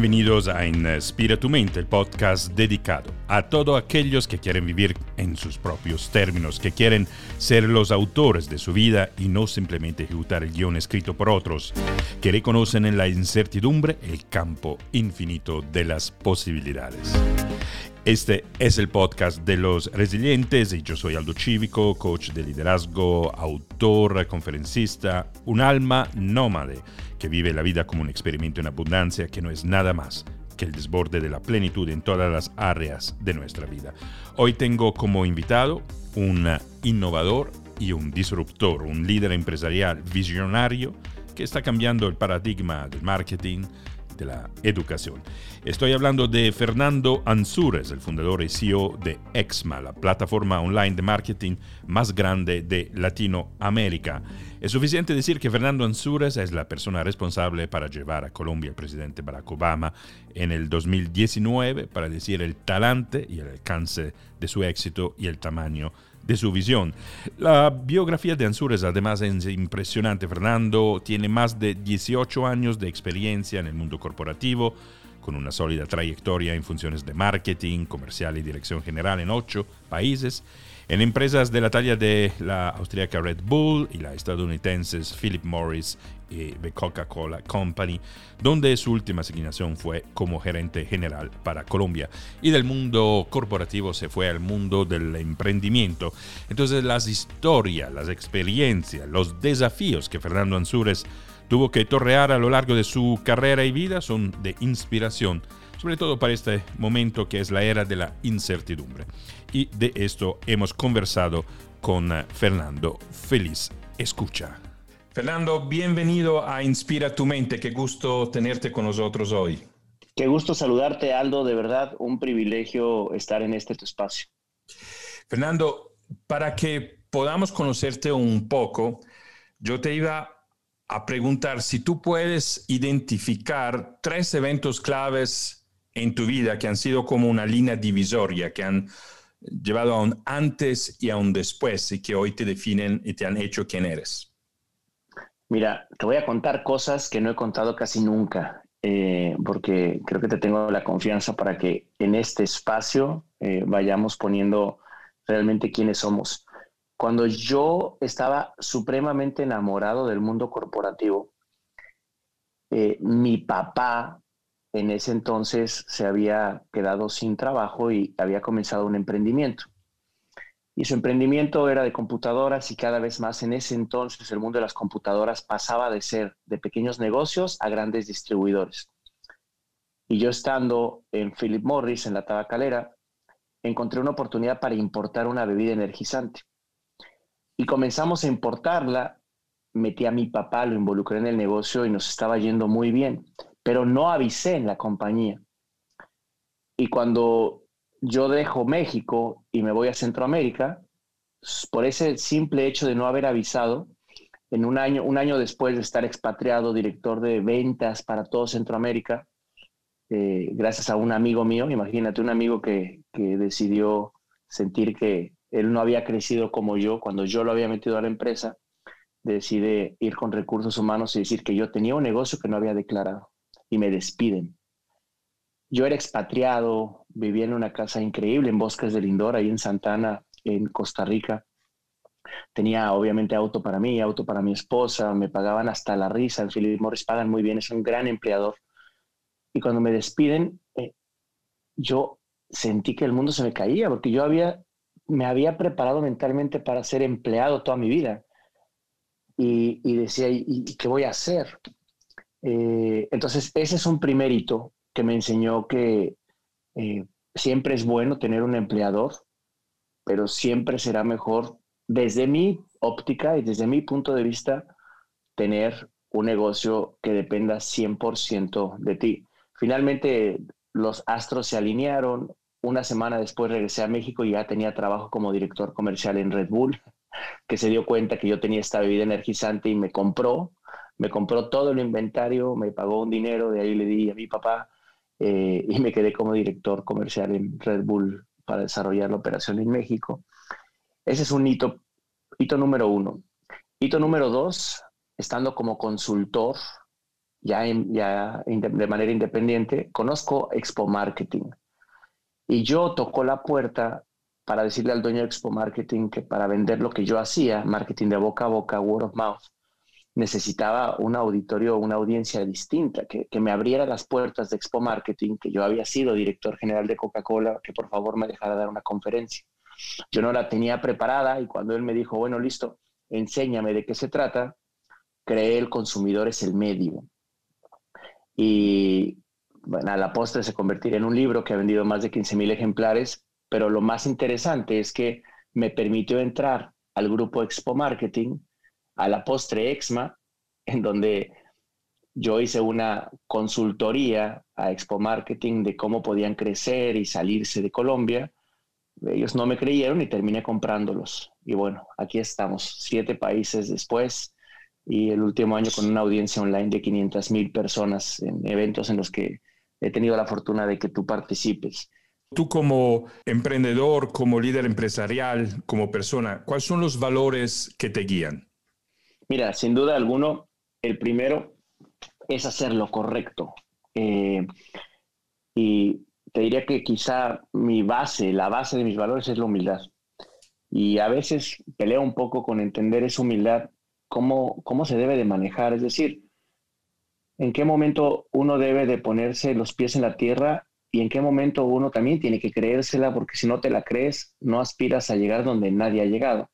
Bienvenidos a Inspira tu mente, el podcast dedicado a todos aquellos que quieren vivir en sus propios términos, que quieren ser los autores de su vida y no simplemente ejecutar el guion escrito por otros, que reconocen en la incertidumbre el campo infinito de las posibilidades. Este es el podcast de los resilientes y yo soy Aldo Cívico, coach de liderazgo, autor, conferencista, un alma nómade que vive la vida como un experimento en abundancia que no es nada más que el desborde de la plenitud en todas las áreas de nuestra vida. Hoy tengo como invitado un innovador y un disruptor, un líder empresarial visionario que está cambiando el paradigma del marketing, de la educación. Estoy hablando de Fernando Ansúrez, el fundador y CEO de Exma, la plataforma online de marketing más grande de Latinoamérica. Es suficiente decir que Fernando Ansúrez es la persona responsable para llevar a Colombia al presidente Barack Obama en el 2019, para decir el talante y el alcance de su éxito y el tamaño de su visión. La biografía de Ansures además es impresionante. Fernando tiene más de 18 años de experiencia en el mundo corporativo, con una sólida trayectoria en funciones de marketing, comercial y dirección general en ocho países en empresas de la talla de la austríaca Red Bull y la estadounidense Philip Morris y The Coca-Cola Company, donde su última asignación fue como gerente general para Colombia. Y del mundo corporativo se fue al mundo del emprendimiento. Entonces las historias, las experiencias, los desafíos que Fernando Ansúrez tuvo que torrear a lo largo de su carrera y vida son de inspiración sobre todo para este momento que es la era de la incertidumbre. Y de esto hemos conversado con eh, Fernando. Feliz escucha. Fernando, bienvenido a Inspira tu mente. Qué gusto tenerte con nosotros hoy. Qué gusto saludarte, Aldo. De verdad, un privilegio estar en este tu espacio. Fernando, para que podamos conocerte un poco, yo te iba a preguntar si tú puedes identificar tres eventos claves en tu vida que han sido como una línea divisoria, que han llevado a un antes y a un después y que hoy te definen y te han hecho quien eres? Mira, te voy a contar cosas que no he contado casi nunca, eh, porque creo que te tengo la confianza para que en este espacio eh, vayamos poniendo realmente quiénes somos. Cuando yo estaba supremamente enamorado del mundo corporativo, eh, mi papá en ese entonces se había quedado sin trabajo y había comenzado un emprendimiento. Y su emprendimiento era de computadoras y cada vez más en ese entonces el mundo de las computadoras pasaba de ser de pequeños negocios a grandes distribuidores. Y yo estando en Philip Morris, en la tabacalera, encontré una oportunidad para importar una bebida energizante. Y comenzamos a importarla, metí a mi papá, lo involucré en el negocio y nos estaba yendo muy bien pero no avisé en la compañía. Y cuando yo dejo México y me voy a Centroamérica, por ese simple hecho de no haber avisado, en un año, un año después de estar expatriado, director de ventas para todo Centroamérica, eh, gracias a un amigo mío, imagínate, un amigo que, que decidió sentir que él no había crecido como yo cuando yo lo había metido a la empresa, decide ir con recursos humanos y decir que yo tenía un negocio que no había declarado y me despiden. Yo era expatriado, vivía en una casa increíble en Bosques de Lindor, ahí en Santana, en Costa Rica. Tenía obviamente auto para mí, auto para mi esposa, me pagaban hasta la risa. En Philip Morris pagan muy bien, es un gran empleador. Y cuando me despiden, eh, yo sentí que el mundo se me caía porque yo había, me había preparado mentalmente para ser empleado toda mi vida. Y, decía, ¿y, qué voy a hacer? Eh, entonces, ese es un primer hito que me enseñó que eh, siempre es bueno tener un empleador, pero siempre será mejor, desde mi óptica y desde mi punto de vista, tener un negocio que dependa 100% de ti. Finalmente, los astros se alinearon. Una semana después regresé a México y ya tenía trabajo como director comercial en Red Bull, que se dio cuenta que yo tenía esta bebida energizante y me compró me compró todo el inventario, me pagó un dinero, de ahí le di a mi papá eh, y me quedé como director comercial en Red Bull para desarrollar la operación en México. Ese es un hito, hito número uno. Hito número dos, estando como consultor ya, ya de manera independiente, conozco Expo Marketing. Y yo tocó la puerta para decirle al dueño de Expo Marketing que para vender lo que yo hacía, marketing de boca a boca, word of mouth, necesitaba un auditorio, una audiencia distinta, que, que, me abriera las puertas de Expo Marketing, que yo había sido director general de Coca-Cola, que por favor me dejara dar una conferencia. Yo no la tenía preparada y cuando él me dijo, bueno, listo, enséñame de qué se trata, creé el consumidor es el medio. Y bueno, a la postre se convertirá en un libro que ha vendido más de 15 mil ejemplares, pero lo más interesante es que me permitió entrar al grupo Expo Marketing, a la postre Exma, en donde yo hice una consultoría a Expo Marketing de cómo podían crecer y salirse de Colombia. Ellos no me creyeron y terminé comprándolos. Y bueno, aquí estamos, siete países después, y el último año con una audiencia online de 500 mil personas en eventos en los que he tenido la fortuna de que tú participes. Tú como emprendedor, como líder empresarial, como persona, ¿cuáles son los valores que te guían? Mira, sin duda alguno, el primero es hacer lo correcto. Eh, y te diría que quizá mi base, la base de mis valores es la humildad. Y a veces peleo un poco con entender esa humildad cómo, cómo se debe de manejar, es decir, en qué momento uno debe de ponerse los pies en la tierra y en qué momento uno también tiene que creérsela, porque si no te la crees, no aspiras a llegar donde nadie ha llegado.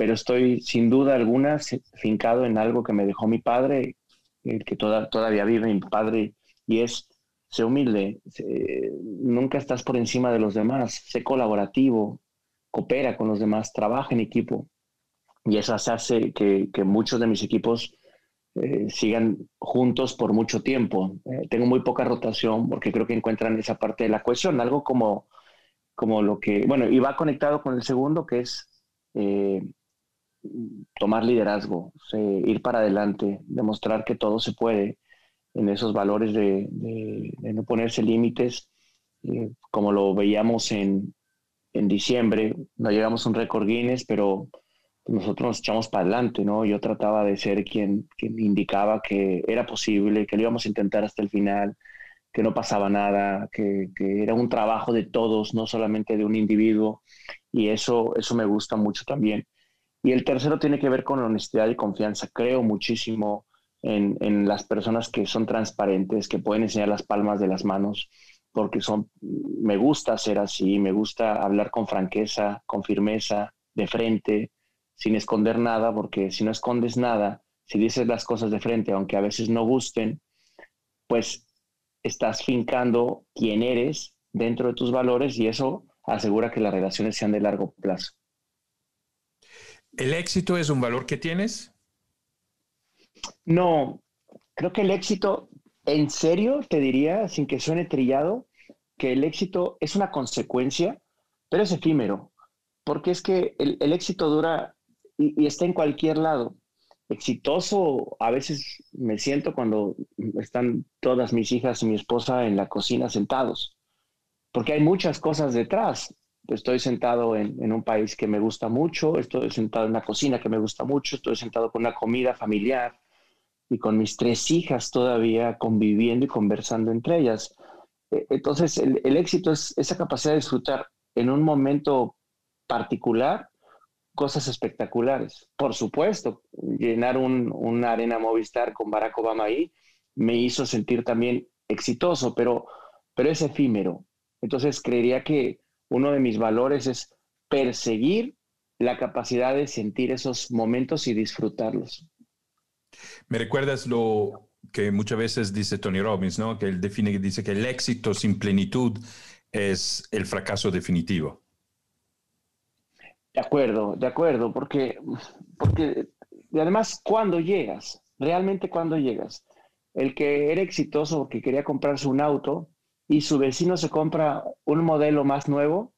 Pero estoy sin duda alguna fincado en algo que me dejó mi padre, el que todavía vive mi padre, y es, sé humilde, nunca estás por encima de los demás, sé colaborativo, coopera con los demás, trabaja en equipo y eso hace que, muchos de mis equipos eh, sigan juntos por mucho tiempo. Eh, tengo muy poca rotación porque creo que encuentran esa parte de la cohesión, algo como, como lo que, bueno, y va conectado con el segundo, que es eh, tomar liderazgo, ir para adelante, demostrar que todo se puede en esos valores de, de no ponerse límites, como lo veíamos en, en diciembre, no llegamos a un récord Guinness, pero nosotros nos echamos para adelante, ¿no? Yo trataba de ser quien, quien indicaba que era posible, que lo íbamos a intentar hasta el final, que no pasaba nada, que, que, era un trabajo de todos, no solamente de un individuo, y eso, eso me gusta mucho también. Y el tercero tiene que ver con honestidad y confianza. Creo muchísimo en, en las personas que son transparentes, que pueden enseñar las palmas de las manos, porque son, me gusta ser así, me gusta hablar con franqueza, con firmeza, de frente, sin esconder nada, porque si no escondes nada, si dices las cosas de frente, aunque a veces no gusten, pues estás fincando quién eres dentro de tus valores y eso asegura que las relaciones sean de largo plazo. ¿El éxito es un valor que tienes? No, creo que el éxito, en serio, te diría, sin que suene trillado, que el éxito es una consecuencia, pero es efímero, porque es que el, éxito dura y, está en cualquier lado. Exitoso, a veces me siento cuando están todas mis hijas y mi esposa en la cocina sentados, porque hay muchas cosas detrás. Estoy sentado en, un país que me gusta mucho, estoy sentado en una cocina que me gusta mucho, estoy sentado con una comida familiar y con mis tres hijas todavía conviviendo y conversando entre ellas. E, entonces, el, el, éxito es esa capacidad de disfrutar en un momento particular cosas espectaculares. Por supuesto, llenar un, una arena Movistar con Barack Obama ahí me hizo sentir también exitoso, pero, pero es efímero. Entonces creería que uno de mis valores es perseguir la capacidad de sentir esos momentos y disfrutarlos. Me recuerdas lo que muchas veces dice Tony Robbins, ¿no? Que él define, dice que el éxito sin plenitud es el fracaso definitivo. De acuerdo, de acuerdo, porque, porque además, cuando llegas? Realmente cuando llegas? El que era exitoso porque quería comprarse un auto y su vecino se compra un modelo más nuevo,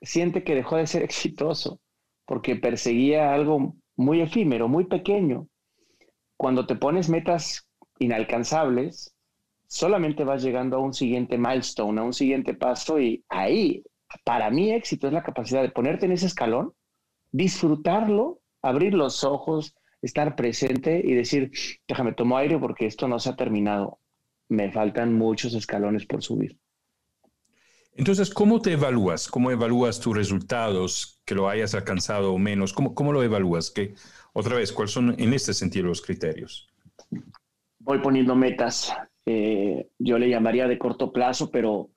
siente que dejó de ser exitoso porque perseguía algo muy efímero, muy pequeño. Cuando te pones metas inalcanzables, solamente vas llegando a un siguiente milestone, a un siguiente paso y ahí para mí éxito es la capacidad de ponerte en ese escalón, disfrutarlo, abrir los ojos, estar presente y decir, déjame tomo aire porque esto no se ha terminado. Me faltan muchos escalones por subir. Entonces, ¿cómo te evalúas? ¿Cómo evalúas tus resultados, que lo hayas alcanzado o menos? ¿Cómo, cómo lo evalúas? ¿Qué, otra vez, ¿cuáles son en este sentido los criterios? Voy poniendo metas. Eh, yo le llamaría de corto plazo, pero,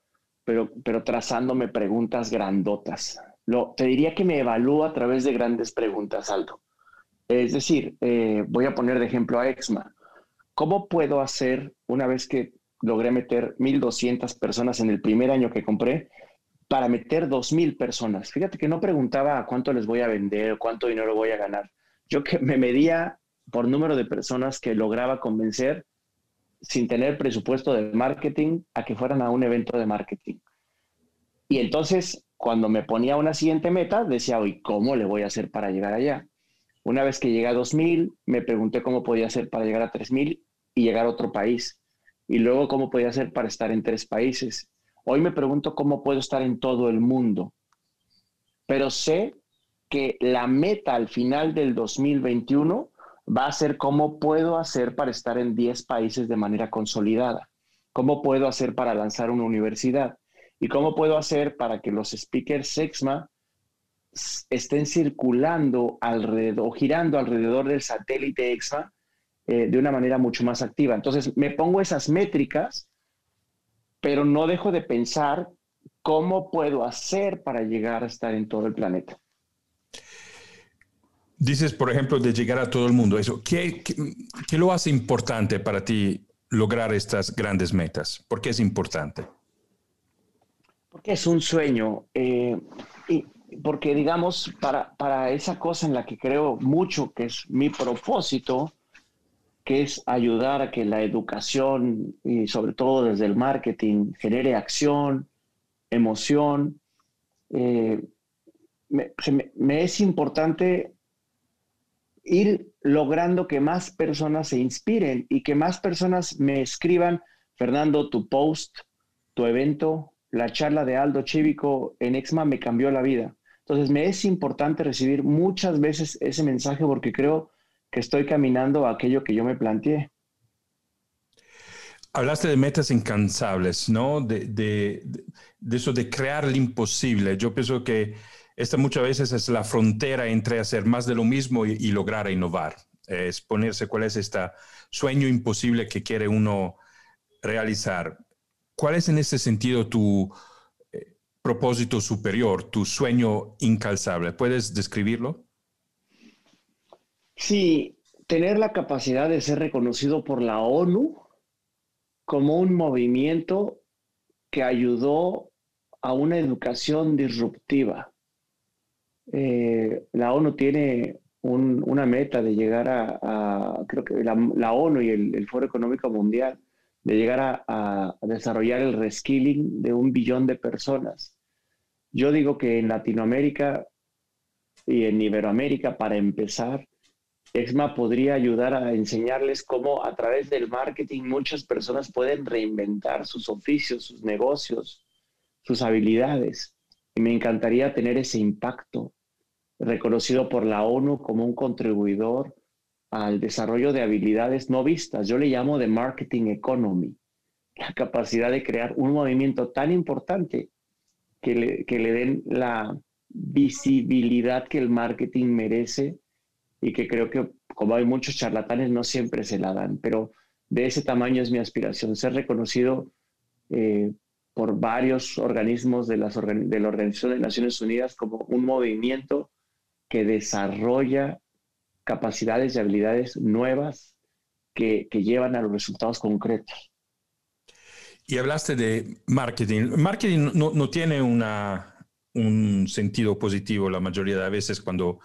pero, pero trazándome preguntas grandotas. Lo, te diría que me evalúo a través de grandes preguntas, Aldo. Es decir, eh, voy a poner de ejemplo a Exma. ¿Cómo puedo hacer, una vez que logré meter 1.200 personas en el primer año que compré, para meter 2.000 personas? Fíjate que no preguntaba cuánto les voy a vender, cuánto dinero voy a ganar. Yo que me medía por número de personas que lograba convencer sin tener presupuesto de marketing a que fueran a un evento de marketing. Y entonces, cuando me ponía una siguiente meta, decía, hoy, ¿cómo le voy a hacer para llegar allá? Una vez que llegué a 2.000, me pregunté cómo podía hacer para llegar a 3.000 y llegar a otro país. Y luego cómo podía hacer para estar en tres países. Hoy me pregunto cómo puedo estar en todo el mundo. Pero sé que la meta al final del 2021 va a ser cómo puedo hacer para estar en 10 países de manera consolidada. ¿Cómo puedo hacer para lanzar una universidad? ¿Y cómo puedo hacer para que los speakers SEXMA estén circulando alrededor o girando alrededor del satélite EXMA eh, de una manera mucho más activa. Entonces, me pongo esas métricas, pero no dejo de pensar cómo puedo hacer para llegar a estar en todo el planeta. Dices, por ejemplo, de llegar a todo el mundo. Eso, ¿qué, qué, lo hace importante para ti lograr estas grandes metas? ¿Por qué es importante? Porque es un sueño. Eh, y porque digamos, para, para esa cosa en la que creo mucho, que es mi propósito, que es ayudar a que la educación y sobre todo desde el marketing genere acción, emoción, eh, me, es importante ir logrando que más personas se inspiren y que más personas me escriban, Fernando, tu post, tu evento, la charla de Aldo Chívico en Exma me cambió la vida. Entonces, me es importante recibir muchas veces ese mensaje porque creo que estoy caminando a aquello que yo me planteé. Hablaste de metas incansables, ¿no? De, eso de crear lo imposible. Yo pienso que esta muchas veces es la frontera entre hacer más de lo mismo y, lograr innovar. Es ponerse cuál es este sueño imposible que quiere uno realizar. ¿Cuál es en ese sentido tu, propósito superior, tu sueño incalzable. ¿Puedes describirlo? Sí, tener la capacidad de ser reconocido por la ONU como un movimiento que ayudó a una educación disruptiva. Eh, la ONU tiene una meta de llegar a, creo que la, ONU y el Foro Económico Mundial de llegar a, desarrollar el reskilling de un billón de personas. Yo digo que en Latinoamérica y en Iberoamérica, para empezar, EXMA podría ayudar a enseñarles cómo a través del marketing muchas personas pueden reinventar sus oficios, sus negocios, sus habilidades. Y me encantaría tener ese impacto reconocido por la ONU como un contribuidor al desarrollo de habilidades no vistas. Yo le llamo de marketing economy, la capacidad de crear un movimiento tan importante que le, que le den la visibilidad que el marketing merece y que creo que como hay muchos charlatanes no siempre se la dan, pero de ese tamaño es mi aspiración, ser reconocido eh, por varios organismos de, las de la Organización de Naciones Unidas como un movimiento que desarrolla capacidades y habilidades nuevas que, llevan a los resultados concretos. Y hablaste de marketing. Marketing no, tiene una, un sentido positivo la mayoría de veces cuando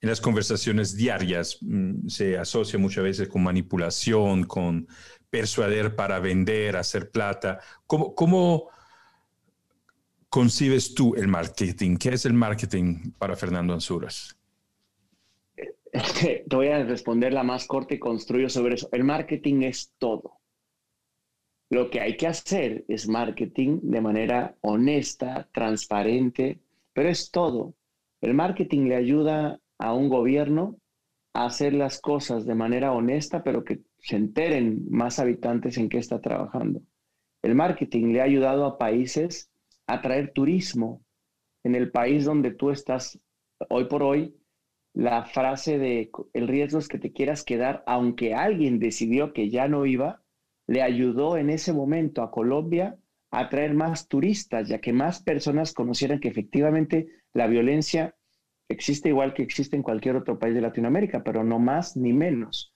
en las conversaciones diarias mm, se asocia muchas veces con manipulación, con persuadir para vender, hacer plata. ¿Cómo, concibes tú el marketing? ¿Qué es el marketing para Fernando Anzuras? te voy a responder la más corta y construyo sobre eso. El marketing es todo. Lo que hay que hacer es marketing de manera honesta, transparente, pero es todo. El marketing le ayuda a un gobierno hacer las cosas de manera honesta, pero que se enteren más habitantes en qué está trabajando. El marketing le ha ayudado a países a traer turismo. En el país donde tú estás hoy por hoy, la frase de el riesgo es que te quieras quedar, aunque alguien decidió que ya no iba, le ayudó en ese momento a Colombia a traer más turistas, ya que más personas conocieran que efectivamente la violencia existe igual que existe en cualquier otro país de Latinoamérica, pero no más ni menos.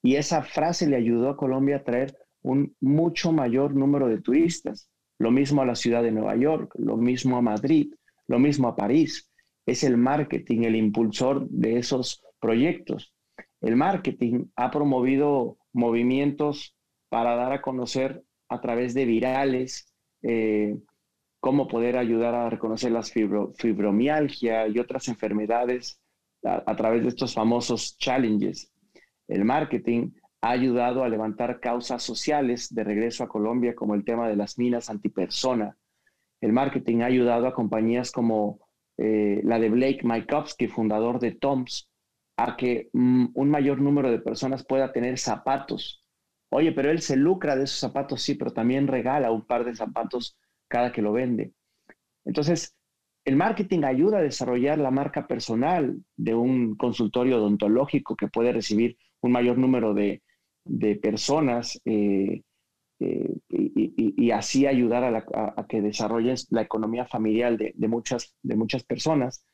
Y esa frase le ayudó a Colombia a traer un mucho mayor número de turistas. Lo mismo a la ciudad de Nueva York, lo mismo a Madrid, lo mismo a París. Es el marketing el impulsor de esos proyectos. El marketing ha promovido movimientos para dar a conocer a través de virales, eh, cómo poder ayudar a reconocer las fibromialgia y otras enfermedades a, través de estos famosos challenges. El marketing ha ayudado a levantar causas sociales de regreso a Colombia, como el tema de las minas antipersona. El marketing ha ayudado a compañías como eh, la de Blake Mykovsky, fundador de Toms, a que mm, un mayor número de personas pueda tener zapatos Oye, pero él se lucra de esos zapatos, sí, pero también regala un par de zapatos cada que lo vende. Entonces, el marketing ayuda a desarrollar la marca personal de un consultorio odontológico que puede recibir un mayor número de, personas eh, eh, y, así ayudar a, que desarrollen la economía familiar de, muchas, de muchas personas.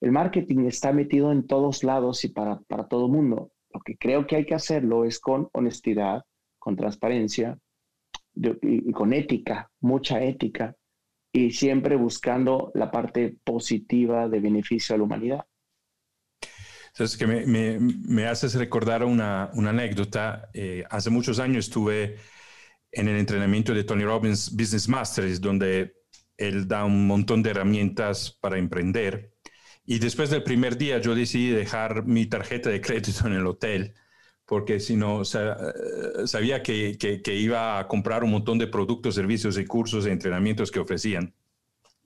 El marketing está metido en todos lados y para, para todo mundo. Lo que creo que hay que hacerlo es con honestidad, con transparencia y, con ética, mucha ética, y siempre buscando la parte positiva de beneficio a la humanidad. Es que me, haces recordar una, anécdota. Eh, hace muchos años estuve en el entrenamiento de Tony Robbins Business Masters, donde él da un montón de herramientas para emprender. Y después del primer día yo decidí dejar mi tarjeta de crédito en el hotel porque si no, eh, sabía que, que, iba a comprar un montón de productos, servicios y cursos e entrenamientos que ofrecían.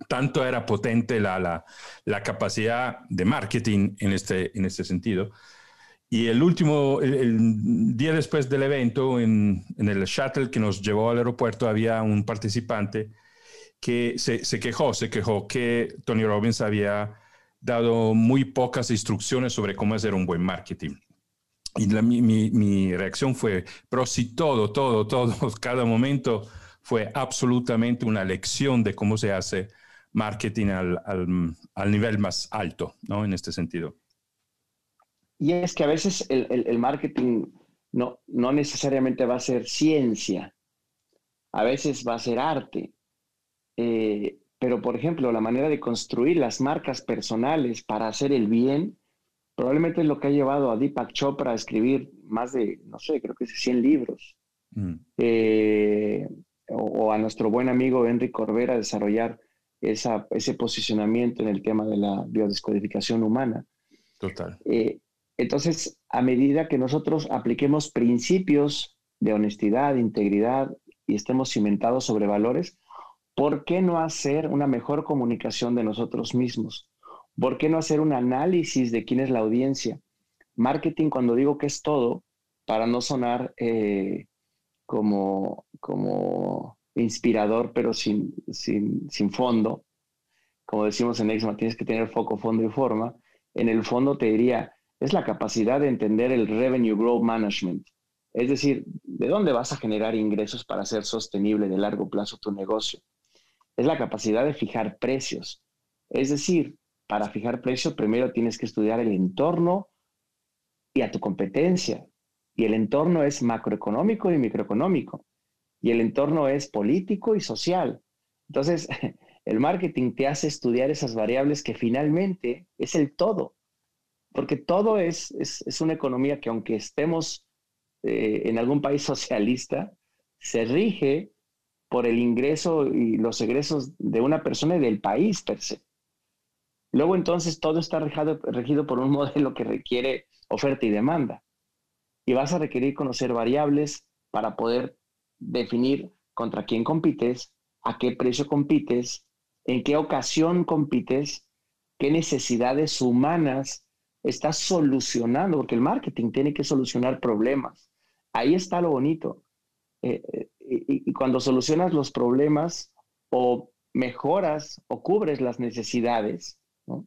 Tanto era potente la, la, la capacidad de marketing en este, en este sentido. Y el último, el, día después del evento, en, en, el shuttle que nos llevó al aeropuerto, había un participante que se, se quejó, se quejó que Tony Robbins había dado muy pocas instrucciones sobre cómo hacer un buen marketing. Y mi, reacción fue, pero si todo, todo, todo, cada momento fue absolutamente una lección de cómo se hace marketing al, al, nivel más alto, ¿no? En este sentido. Y es que a veces el, marketing no, no necesariamente va a ser ciencia, a veces va a ser arte. Eh, pero, por ejemplo, la manera de construir las marcas personales para hacer el bien probablemente es lo que ha llevado a Deepak Chopra a escribir más de, no sé, creo que es 100 libros. Mm. Eh, o, a nuestro buen amigo Enrique Corbera a desarrollar esa, ese posicionamiento en el tema de la biodescodificación humana. Total. Eh, entonces, a medida que nosotros apliquemos principios de honestidad, de integridad y estemos cimentados sobre valores, ¿por qué no hacer una mejor comunicación de nosotros mismos? ¿Por qué no hacer un análisis de quién es la audiencia? Marketing, cuando digo que es todo, para no sonar eh, como, como inspirador, pero sin, sin, sin fondo, como decimos en Exma, tienes que tener foco, fondo y forma. En el fondo te diría, es la capacidad de entender el revenue growth management. Es decir, ¿de dónde vas a generar ingresos para hacer sostenible de largo plazo tu negocio? Es la capacidad de fijar precios. Es decir, para fijar precio, primero tienes que estudiar el entorno y a tu competencia. Y el entorno es macroeconómico y microeconómico. Y el entorno es político y social. Entonces, el marketing te hace estudiar esas variables que finalmente es el todo. Porque todo es, es, una economía que aunque estemos eh, en algún país socialista, se rige por el ingreso y los egresos de una persona y del país per se. Luego entonces todo está regido, por un modelo que requiere oferta y demanda. Y vas a requerir conocer variables para poder definir contra quién compites, a qué precio compites, en qué ocasión compites, qué necesidades humanas está solucionando, porque el marketing tiene que solucionar problemas. Ahí está lo bonito. Eh, eh, y, cuando solucionas los problemas o mejoras o cubres las necesidades, ¿no?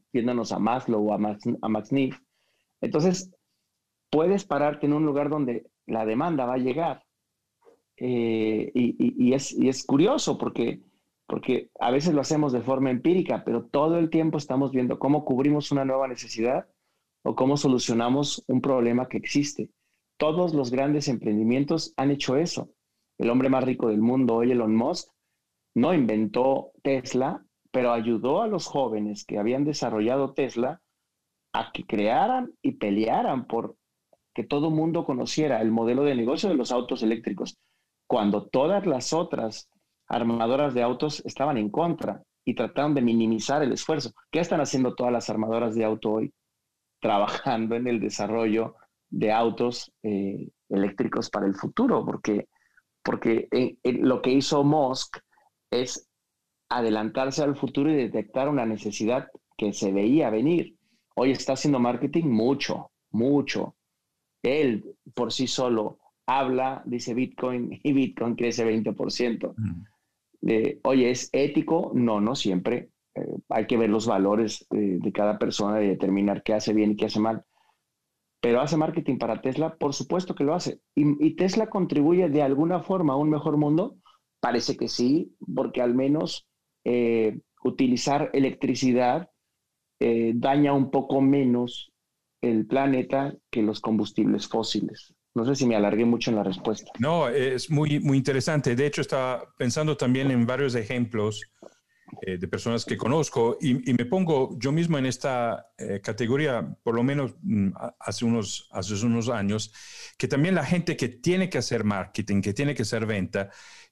a Maslow a Max, a Max entonces puedes pararte en un lugar donde la demanda va a llegar. Eh, y, es, y, es, curioso porque, porque a veces lo hacemos de forma empírica, pero todo el tiempo estamos viendo cómo cubrimos una nueva necesidad o cómo solucionamos un problema que existe. Todos los grandes emprendimientos han hecho eso. El hombre más rico del mundo, hoy Elon Musk, no inventó Tesla, pero ayudó a los jóvenes que habían desarrollado Tesla a que crearan y pelearan por que todo mundo conociera el modelo de negocio de los autos eléctricos, cuando todas las otras armadoras de autos estaban en contra y trataron de minimizar el esfuerzo. ¿Qué están haciendo todas las armadoras de auto hoy? Trabajando en el desarrollo de autos eh, eléctricos para el futuro, porque, porque eh, eh, lo que hizo Musk es adelantarse al futuro y detectar una necesidad que se veía venir. Hoy está haciendo marketing mucho, mucho. Él por sí solo habla, dice Bitcoin y Bitcoin crece 20%. Mm. oye, ¿es ético? No, no siempre. Eh, hay que ver los valores eh, de cada persona y determinar qué hace bien y qué hace mal. Pero hace marketing para Tesla, por supuesto que lo hace. ¿Y, Tesla contribuye de alguna forma a un mejor mundo? Parece que sí, porque al menos eh, utilizar electricidad eh, daña un poco menos el planeta que los combustibles fósiles. No sé si me alargué mucho en la respuesta. No, es muy, muy interesante. De hecho, estaba pensando también en varios ejemplos eh, de personas que conozco y, me pongo yo mismo en esta eh, categoría, por lo menos mm, hace unos, hace unos años, que también la gente que tiene que hacer marketing, que tiene que hacer venta,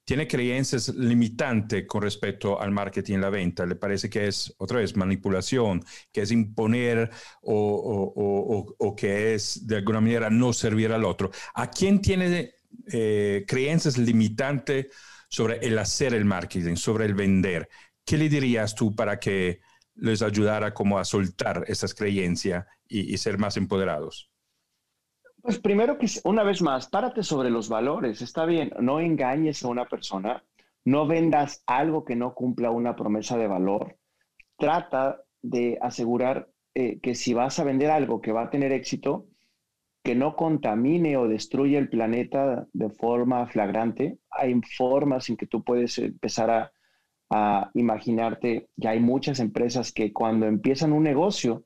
tiene creencias limitantes con respecto al marketing y la venta. Le parece que es, otra vez, manipulación, que es imponer o, que es, de alguna manera, no servir al otro. ¿A quién tiene eh, creencias limitantes sobre el hacer el marketing, sobre el vender? ¿Qué le dirías tú para que les ayudara como a soltar esas creencias y ser más empoderados? Pues primero que una vez más, párate sobre los valores, está bien, no engañes a una persona, no vendas algo que no cumpla una promesa de valor, trata de asegurar eh, que si vas a vender algo que va a tener éxito, que no contamine o destruya el planeta de forma flagrante. Hay formas en que tú puedes empezar a, a imaginarte, ya hay muchas empresas que cuando empiezan un negocio,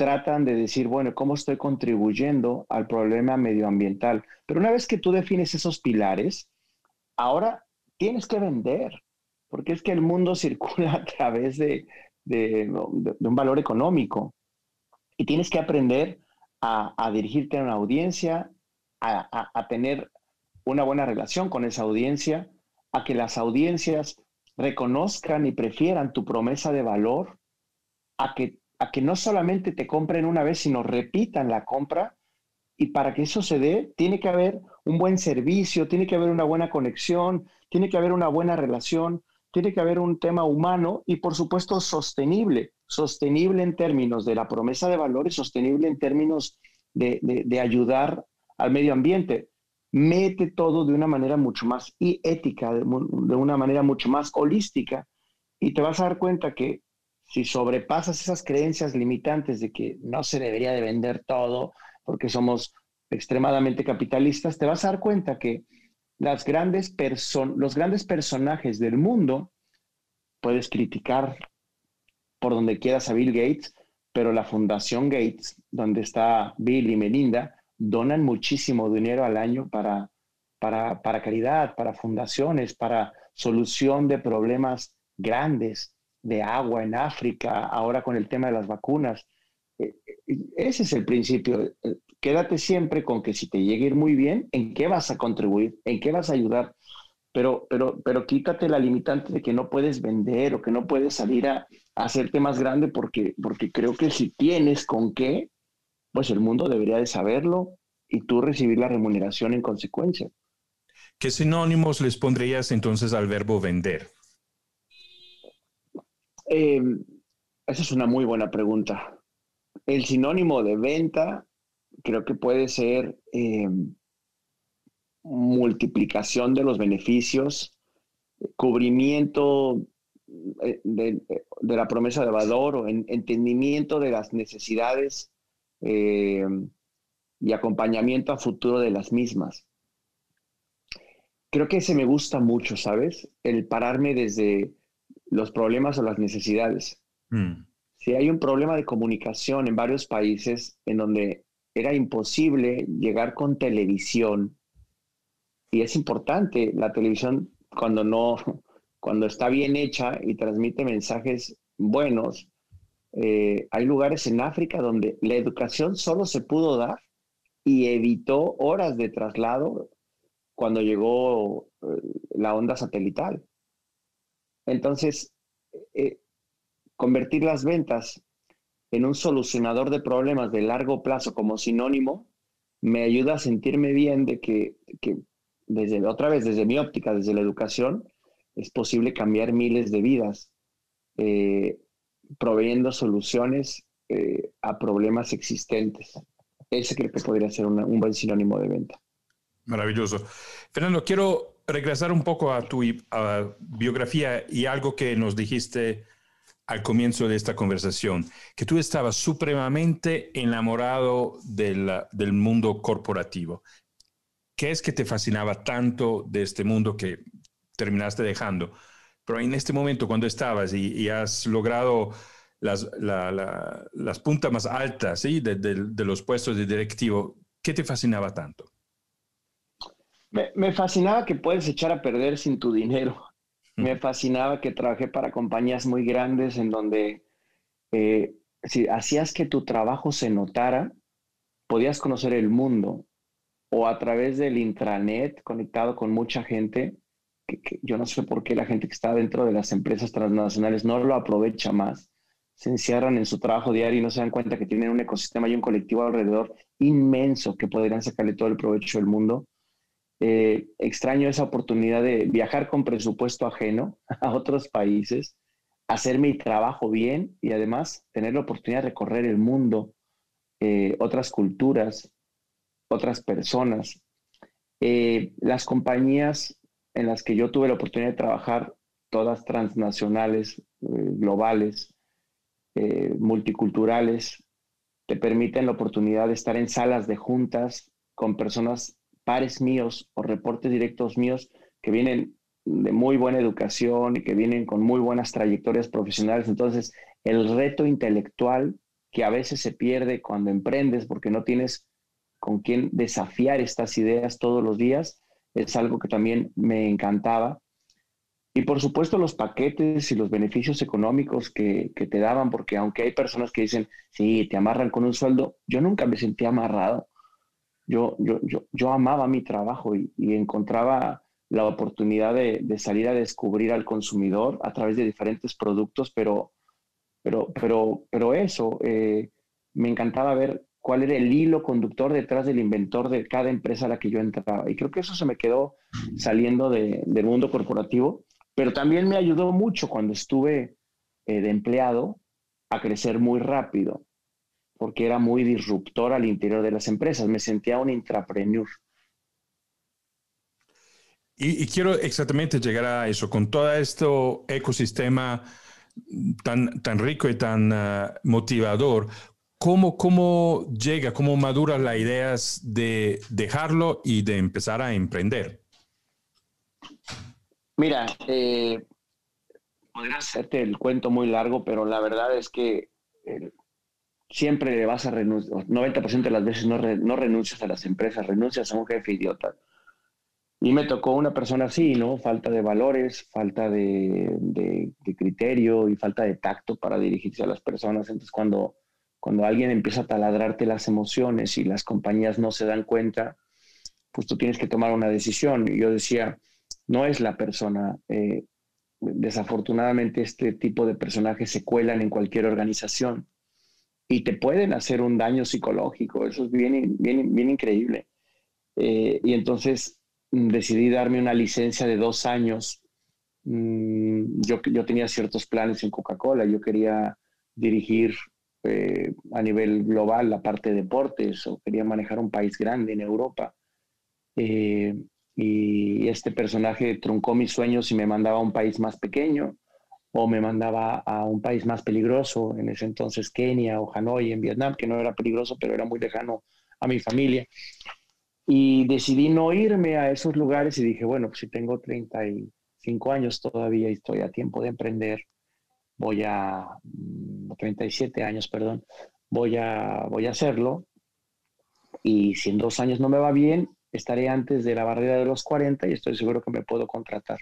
tratan de decir, bueno, ¿cómo estoy contribuyendo al problema medioambiental? Pero una vez que tú defines esos pilares, ahora tienes que vender, porque es que el mundo circula a través de, un valor económico y tienes que aprender a, dirigirte a una audiencia, a, a tener una buena relación con esa audiencia, a que las audiencias reconozcan y prefieran tu promesa de valor, a que a que no solamente te compren una vez, sino repitan la compra. Y para que eso se dé, tiene que haber un buen servicio, tiene que haber una buena conexión, tiene que haber una buena relación, tiene que haber un tema humano y por supuesto sostenible, sostenible en términos de la promesa de valores, sostenible en términos de, ayudar al medio ambiente. Mete todo de una manera mucho más ética, de una manera mucho más holística y te vas a dar cuenta que si sobrepasas esas creencias limitantes de que no se debería de vender todo porque somos extremadamente capitalistas, te vas a dar cuenta que las grandes los grandes personajes del mundo, puedes criticar por donde quieras a Bill Gates, pero la Fundación Gates, donde está Bill y Melinda, donan muchísimo dinero al año para, para, para caridad, para fundaciones, para solución de problemas grandes de agua en África, ahora con el tema de las vacunas. Eh, eh, ese es el principio. Eh, quédate siempre con que si te llega a ir muy bien, ¿en qué vas a contribuir? ¿En qué vas a ayudar? Pero, pero, pero quítate la limitante de que no puedes vender o que no puedes salir a, hacerte más grande porque, porque creo que si tienes con qué, pues el mundo debería de saberlo y tú recibir la remuneración en consecuencia. ¿Qué sinónimos les pondrías entonces al verbo vender? Eh, esa es una muy buena pregunta. el sinónimo de venta creo que puede ser eh, multiplicación de los beneficios, cubrimiento eh, de, la promesa de valor o entendimiento de las necesidades eh, y acompañamiento a futuro de las mismas. Creo que ese me gusta mucho, ¿sabes? El pararme desde los problemas o las necesidades. Mm. Si hay un problema de comunicación en varios países en donde era imposible llegar con televisión, y es importante la televisión cuando no, cuando está bien hecha y transmite mensajes buenos. Eh, hay lugares en África donde la educación solo se pudo dar y evitó horas de traslado cuando llegó eh, la onda satelital. Entonces, eh, convertir las ventas en un solucionador de problemas de largo plazo como sinónimo me ayuda a sentirme bien de que, desde otra vez desde mi óptica, desde la educación, es posible cambiar miles de vidas, eh, proveyendo soluciones a problemas existentes. Ese creo que podría ser un buen sinónimo de venta. Maravilloso. Fernando, quiero regresar un poco a tu biografía y algo que nos dijiste al comienzo de esta conversación, que tú estabas supremamente enamorado del mundo corporativo. ¿Qué es que te fascinaba tanto de este mundo que terminaste dejando? Pero en este momento, cuando estabas y, has logrado las, las puntas más altas ¿sí? de, de los puestos de directivo, ¿qué te fascinaba tanto? Me, fascinaba que puedes echar a perder sin tu dinero. Me fascinaba que trabajé para compañías muy grandes en donde eh, si hacías que tu trabajo se notara, podías conocer el mundo o a través del intranet conectado con mucha gente. Que, yo no sé por qué la gente que está dentro de las empresas transnacionales no lo aprovecha más. Se encierran en su trabajo diario y no se dan cuenta que tienen un ecosistema y un colectivo alrededor inmenso que podrían sacarle todo el provecho del mundo eh, extraño esa oportunidad de viajar con presupuesto ajeno a otros países, hacer mi trabajo bien y además tener la oportunidad de recorrer el mundo, eh, otras culturas, otras personas. Eh, las compañías en las que yo tuve la oportunidad de trabajar, todas transnacionales, globales, multiculturales, te permiten la oportunidad de estar en salas de juntas con personas pares míos o reportes directos míos que vienen de muy buena educación y que vienen con muy buenas trayectorias profesionales. Entonces, el reto intelectual que a veces se pierde cuando emprendes porque no tienes con quién desafiar estas ideas todos los días, es algo que también me encantaba. Y por supuesto los paquetes y los beneficios económicos que, que, te daban, porque aunque hay personas que dicen, sí, te amarran con un sueldo, yo nunca me sentí amarrado yo, yo, yo, amaba mi trabajo y, encontraba la oportunidad de, salir a descubrir al consumidor a través de diferentes productos, pero, pero, pero, pero eso, eh, me encantaba ver cuál era el hilo conductor detrás del inventor de cada empresa a la que yo entraba. Y creo que eso se me quedó saliendo del mundo corporativo, pero también me ayudó mucho cuando estuve eh, de empleado a crecer muy rápido porque era muy disruptor al interior de las empresas. Me sentía un intrapreneur. Y, quiero exactamente llegar a eso, con todo este ecosistema tan, tan rico y tan ah, motivador, ¿cómo, ¿cómo llega, cómo madura las ideas de dejarlo y de empezar a emprender? Mira, eh, podría hacerte el cuento muy largo, pero la verdad es que siempre le vas a renunciar, 90% de las veces no, renuncias a las empresas, renuncias a un jefe idiota. Y me tocó una persona así, ¿no? Falta de valores, falta de, criterio y falta de tacto para dirigirse a las personas. Entonces, cuando, cuando alguien empieza a taladrarte las emociones y las compañías no se dan cuenta, pues tú tienes que tomar una decisión. Yo decía, no es la persona. Eh, desafortunadamente, este tipo de personajes se cuelan en cualquier organización y te pueden hacer un daño psicológico. Eso es bien, bien, bien increíble. Eh, y entonces mm, decidí darme una licencia de dos años. Mm, yo, yo tenía ciertos planes en Coca-Cola. Yo quería dirigir eh, a nivel global la parte de deportes o quería manejar un país grande en Europa. Eh, y este personaje truncó mis sueños y me mandaba a un país más pequeño o me mandaba a un país más peligroso, en ese entonces Kenia o Hanoi en Vietnam, que no era peligroso, pero era muy lejano a mi familia. Y decidí no irme a esos lugares y dije, bueno, pues si tengo 35 años todavía y estoy a tiempo de emprender, voy a, 37 mm, años, perdón, voy a, voy a hacerlo. Y si en dos años no me va bien, estaré antes de la barrera de los 40 y estoy seguro que me puedo contratar.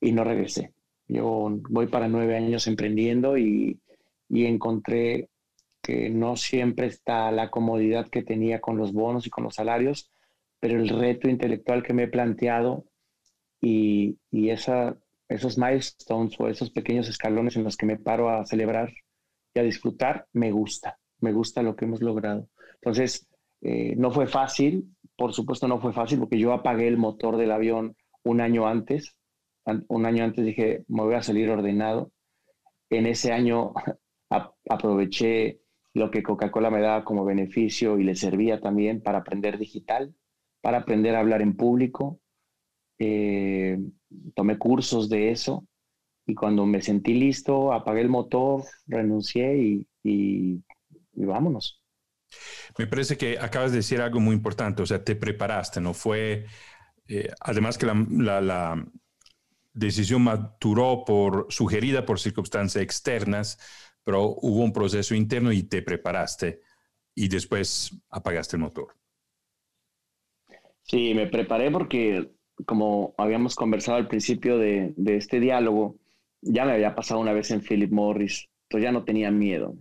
Y no regresé. Yo voy para nueve años emprendiendo y, encontré que no siempre está la comodidad que tenía con los bonos y con los salarios, pero el reto intelectual que me he planteado y, esa, esos milestones o esos pequeños escalones en los que me paro a celebrar y a disfrutar, me gusta, me gusta lo que hemos logrado. Entonces, eh, no fue fácil, por supuesto no fue fácil porque yo apagué el motor del avión un año antes. Un año antes dije, me voy a salir ordenado. En ese año aproveché lo que Coca-Cola me daba como beneficio y le servía también para aprender digital, para aprender a hablar en público. Eh, tomé cursos de eso y cuando me sentí listo, apagué el motor, renuncié y, y vámonos. Me parece que acabas de decir algo muy importante, o sea, te preparaste, ¿no? Fue, eh, además que la, decisión maturó por, sugerida por circunstancias externas, pero hubo un proceso interno y te preparaste y después apagaste el motor. Sí, me preparé porque, como habíamos conversado al principio de, de este diálogo, ya me había pasado una vez en Philip Morris, entonces ya no tenía miedo.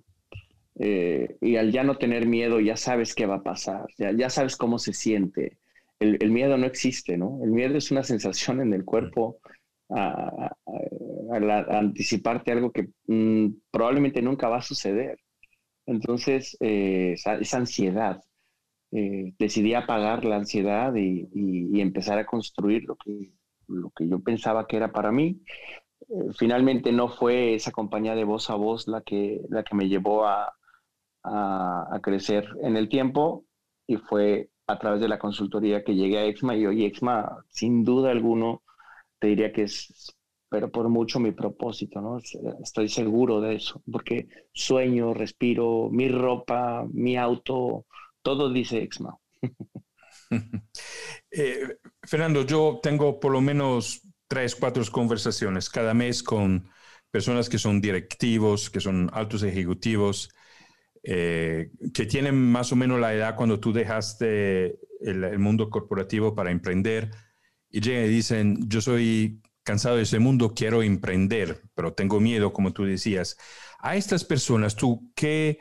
Eh, y al ya no tener miedo, ya sabes qué va a pasar, ya, ya sabes cómo se siente. El, el, miedo no existe, ¿no? El miedo es una sensación en el cuerpo a, anticiparte algo que mm, probablemente nunca va a suceder. Entonces, eh, esa, ansiedad, eh, decidí apagar la ansiedad y, empezar a construir lo que, lo que yo pensaba que era para mí. finalmente no fue esa compañía de voz a voz la que, la que me llevó a, a, crecer en el tiempo y fue a través de la consultoría que llegué a EXMA y hoy EXMA, sin duda alguno, te diría que es, pero por mucho mi propósito, ¿no? Estoy seguro de eso, porque sueño, respiro, mi ropa, mi auto, todo dice EXMA. Eh, Fernando, yo tengo por lo menos tres, cuatro conversaciones cada mes con personas que son directivos, que son altos ejecutivos, eh, que tienen más o menos la edad cuando tú dejaste el, mundo corporativo para emprender y llegan y dicen, yo soy cansado de ese mundo, quiero emprender, pero tengo miedo, como tú decías. A estas personas, ¿tú qué,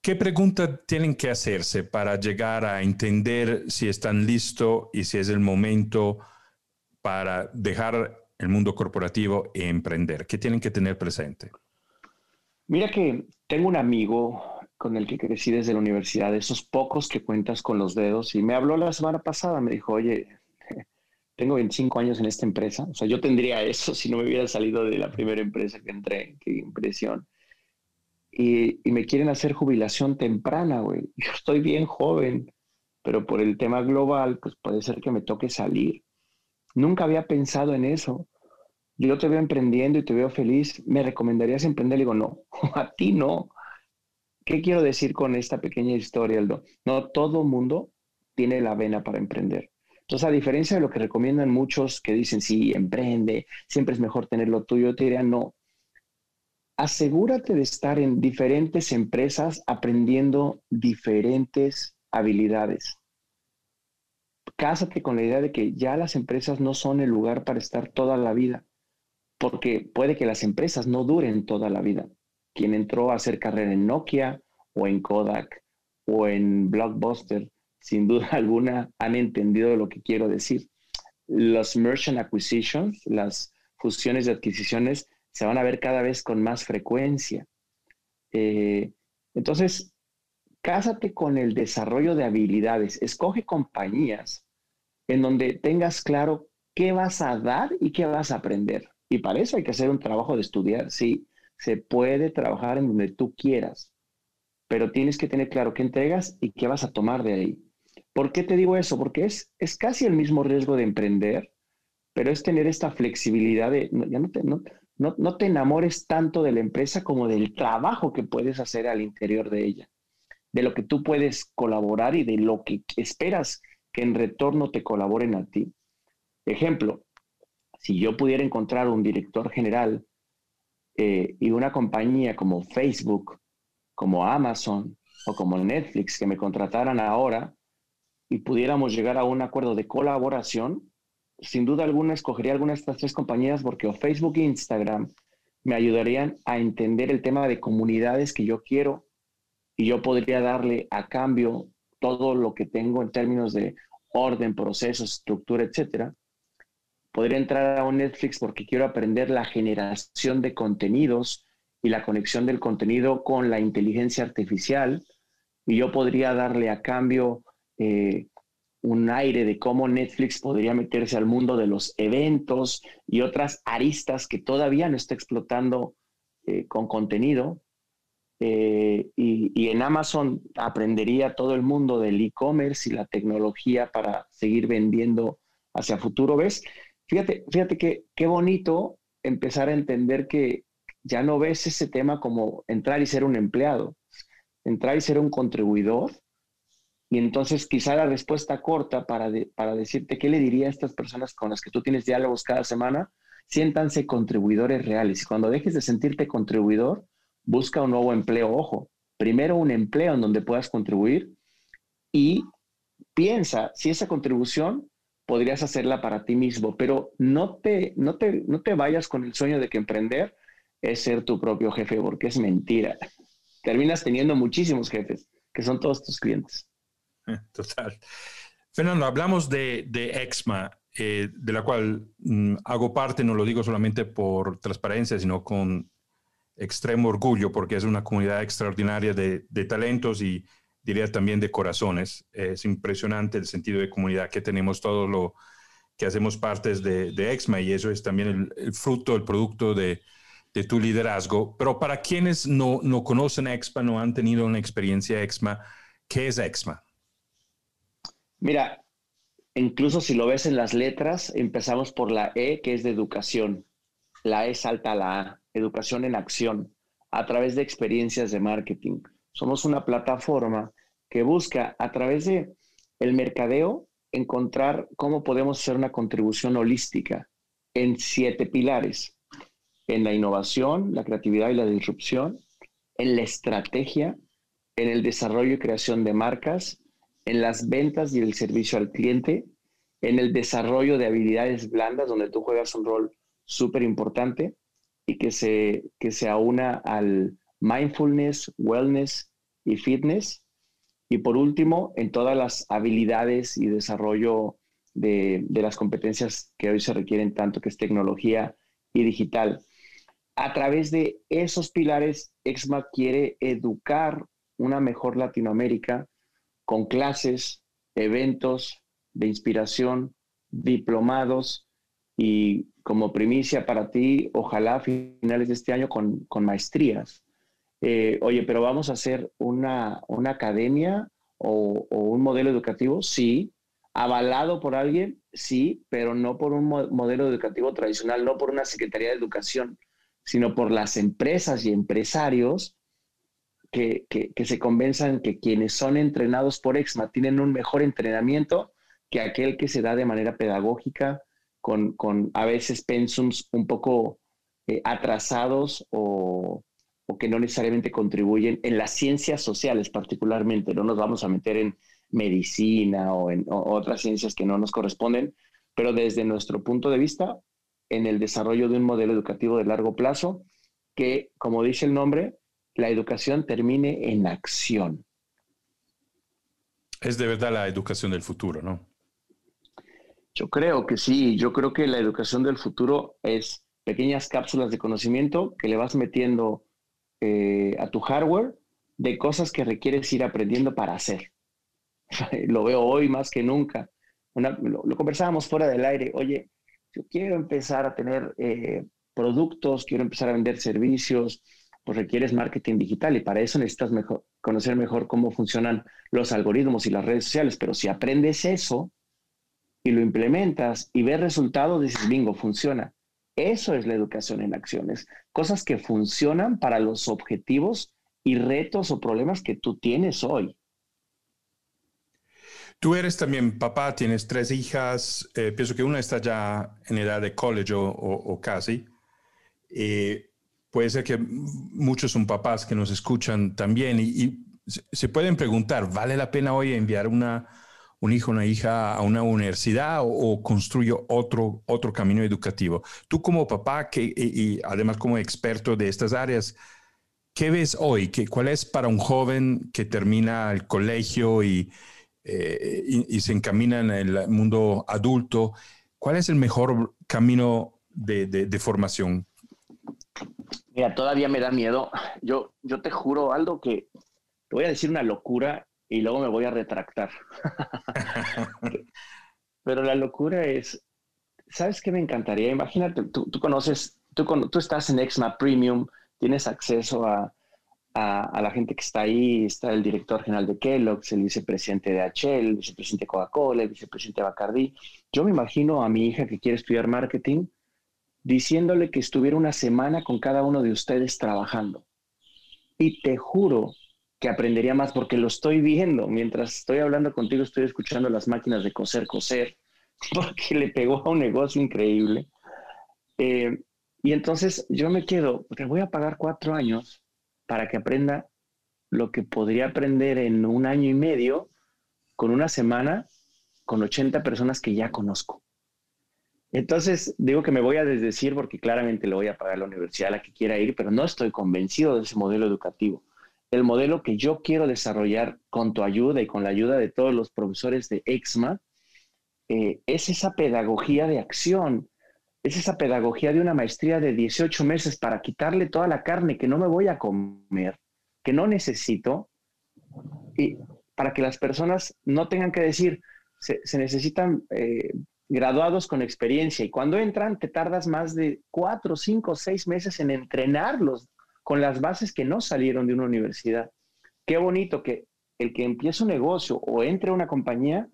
qué pregunta tienen que hacerse para llegar a entender si están listos y si es el momento para dejar el mundo corporativo e emprender? ¿Qué tienen que tener presente? Mira que tengo un amigo con el que crecí desde la universidad, esos pocos que cuentas con los dedos, y me habló la semana pasada, me dijo, oye, tengo 25 años en esta empresa, o sea, yo tendría eso si no me hubiera salido de la primera empresa que entré, qué impresión. Y, me quieren hacer jubilación temprana, güey. Yo estoy bien joven, pero por el tema global, pues puede ser que me toque salir. Nunca había pensado en eso yo te veo emprendiendo y te veo feliz, ¿me recomendarías emprender? Le digo, no, a ti no. ¿Qué quiero decir con esta pequeña historia, Aldo? No todo mundo tiene la vena para emprender. Entonces, a diferencia de lo que recomiendan muchos que dicen, sí, emprende, siempre es mejor tener lo tuyo, yo te diría, no. Asegúrate de estar en diferentes empresas aprendiendo diferentes habilidades. Cásate con la idea de que ya las empresas no son el lugar para estar toda la vida porque puede que las empresas no duren toda la vida. Quien entró a hacer carrera en Nokia o en Kodak o en Blockbuster, sin duda alguna han entendido lo que quiero decir. Los merchant acquisitions, las fusiones de adquisiciones, se van a ver cada vez con más frecuencia. Eh, entonces, cásate con el desarrollo de habilidades, escoge compañías en donde tengas claro qué vas a dar y qué vas a aprender. Y para eso hay que hacer un trabajo de estudiar, sí, se puede trabajar en donde tú quieras, pero tienes que tener claro qué entregas y qué vas a tomar de ahí. ¿Por qué te digo eso? Porque es, es casi el mismo riesgo de emprender, pero es tener esta flexibilidad de, ya no te, no, no, te enamores tanto de la empresa como del trabajo que puedes hacer al interior de ella, de lo que tú puedes colaborar y de lo que esperas que en retorno te colaboren a ti. Ejemplo, si yo pudiera encontrar un director general eh, y una compañía como Facebook, como Amazon o como Netflix que me contrataran ahora y pudiéramos llegar a un acuerdo de colaboración, sin duda alguna escogería alguna de estas tres compañías porque o Facebook e Instagram me ayudarían a entender el tema de comunidades que yo quiero y yo podría darle a cambio todo lo que tengo en términos de orden, procesos, estructura, etcétera. Podría entrar a un Netflix porque quiero aprender la generación de contenidos y la conexión del contenido con la inteligencia artificial y yo podría darle a cambio eh, un aire de cómo Netflix podría meterse al mundo de los eventos y otras aristas que todavía no está explotando eh, con contenido. Eh, y, en Amazon aprendería todo el mundo del e-commerce y la tecnología para seguir vendiendo hacia futuro. ¿Ves? Fíjate, fíjate que qué bonito empezar a entender que ya no ves ese tema como entrar y ser un empleado, entrar y ser un contribuidor y entonces quizá la respuesta corta para, para decirte qué le diría a estas personas con las que tú tienes diálogos cada semana, siéntanse contribuidores reales. Y cuando dejes de sentirte contribuidor, busca un nuevo empleo. Ojo, primero un empleo en donde puedas contribuir y piensa si esa contribución podrías hacerla para ti mismo, pero no te, no te, no te vayas con el sueño de que emprender es ser tu propio jefe, porque es mentira. Terminas teniendo muchísimos jefes, que son todos tus clientes. Total. Fernando, hablamos de, EXMA, eh, de la cual mm, hago parte, no lo digo solamente por transparencia, sino con extremo orgullo, porque es una comunidad extraordinaria de, talentos y diría también de corazones. Es impresionante el sentido de comunidad que tenemos todo lo que hacemos partes de, EXMA y eso es también el, fruto, el producto de, tu liderazgo. Pero para quienes no, no conocen EXMA, no han tenido una experiencia EXMA, ¿qué es EXMA? Mira, incluso si lo ves en las letras, empezamos por la E, que es de educación. La E salta a la A, educación en acción, a través de experiencias de marketing. Somos una plataforma que busca a través de el mercadeo encontrar cómo podemos hacer una contribución holística en siete pilares. En la innovación, la creatividad y la disrupción, en la estrategia, en el desarrollo y creación de marcas, en las ventas y el servicio al cliente, en el desarrollo de habilidades blandas, donde tú juegas un rol súper importante y que se, que se aúna al mindfulness, wellness y fitness. Y por último, en todas las habilidades y desarrollo de, de las competencias que hoy se requieren tanto, que es tecnología y digital. A través de esos pilares, EXMA quiere educar una mejor Latinoamérica con clases, eventos de inspiración, diplomados y como primicia para ti, ojalá finales de este año con, maestrías. Eh, oye, pero vamos a hacer una, academia o, un modelo educativo, sí, avalado por alguien, sí, pero no por un modelo educativo tradicional, no por una Secretaría de Educación, sino por las empresas y empresarios que, se convenzan que quienes son entrenados por EXMA tienen un mejor entrenamiento que aquel que se da de manera pedagógica, con, a veces pensums un poco eh, atrasados o, que no necesariamente contribuyen en las ciencias sociales particularmente. No nos vamos a meter en medicina o en otras ciencias que no nos corresponden, pero desde nuestro punto de vista, en el desarrollo de un modelo educativo de largo plazo, que, como dice el nombre, la educación termine en acción. Es de verdad la educación del futuro, ¿no? Yo creo que sí, yo creo que la educación del futuro es pequeñas cápsulas de conocimiento que le vas metiendo eh, a tu hardware de cosas que requieres ir aprendiendo para hacer. lo veo hoy más que nunca. lo, conversábamos fuera del aire, oye, yo quiero empezar a tener eh, productos, quiero empezar a vender servicios, pues requieres marketing digital y para eso necesitas conocer mejor cómo funcionan los algoritmos y las redes sociales. Pero si aprendes eso y lo implementas y ves resultados, dices, bingo, funciona. Eso es la educación en acciones. Cosas que funcionan para los objetivos y retos o problemas que tú tienes hoy. Tú eres también papá, tienes tres hijas, eh, pienso que una está ya en edad de college o, casi. Eh, puede ser que muchos son papás que nos escuchan también y, se pueden preguntar, ¿vale la pena hoy enviar una, un hijo, una hija a una universidad o, construyo otro, otro camino educativo? Tú como papá que, y, además como experto de estas áreas, ¿qué ves hoy? ¿Qué, ¿Cuál es para un joven que termina el colegio y, eh, y, se encamina en el mundo adulto, ¿cuál es el mejor camino de, formación? Mira, todavía me da miedo. Yo, yo te juro, Aldo, que te voy a decir una locura y luego me voy a retractar. Pero la locura es, ¿sabes qué me encantaría? Imagínate, tú, tú conoces, tú, tú estás en Exma Premium, tienes acceso a, a, la gente que está ahí, está el director general de Kellogg's, el vicepresidente de HL, el vicepresidente de Coca-Cola, el vicepresidente de Bacardi. Yo me imagino a mi hija que quiere estudiar marketing diciéndole que estuviera una semana con cada uno de ustedes trabajando. Y te juro que aprendería más porque lo estoy viendo. Mientras estoy hablando contigo, estoy escuchando las máquinas de coser, coser, porque le pegó a un negocio increíble. Eh, y entonces yo me quedo, porque voy a pagar cuatro años para que aprenda lo que podría aprender en un año y medio con una semana con 80 personas que ya conozco. Entonces, digo que me voy a desdecir porque claramente le voy a pagar la universidad a la que quiera ir, pero no estoy convencido de ese modelo educativo. El modelo que yo quiero desarrollar con tu ayuda y con la ayuda de todos los profesores de EXMA eh, es esa pedagogía de acción, es esa pedagogía de una maestría de 18 meses para quitarle toda la carne que no me voy a comer, que no necesito, y para que las personas no tengan que decir, se, necesitan eh, graduados con experiencia y cuando entran te tardas más de cuatro, cinco, seis meses en entrenarlos con las bases que no salieron de una universidad. Qué bonito que el que empiece un negocio o entre a una compañía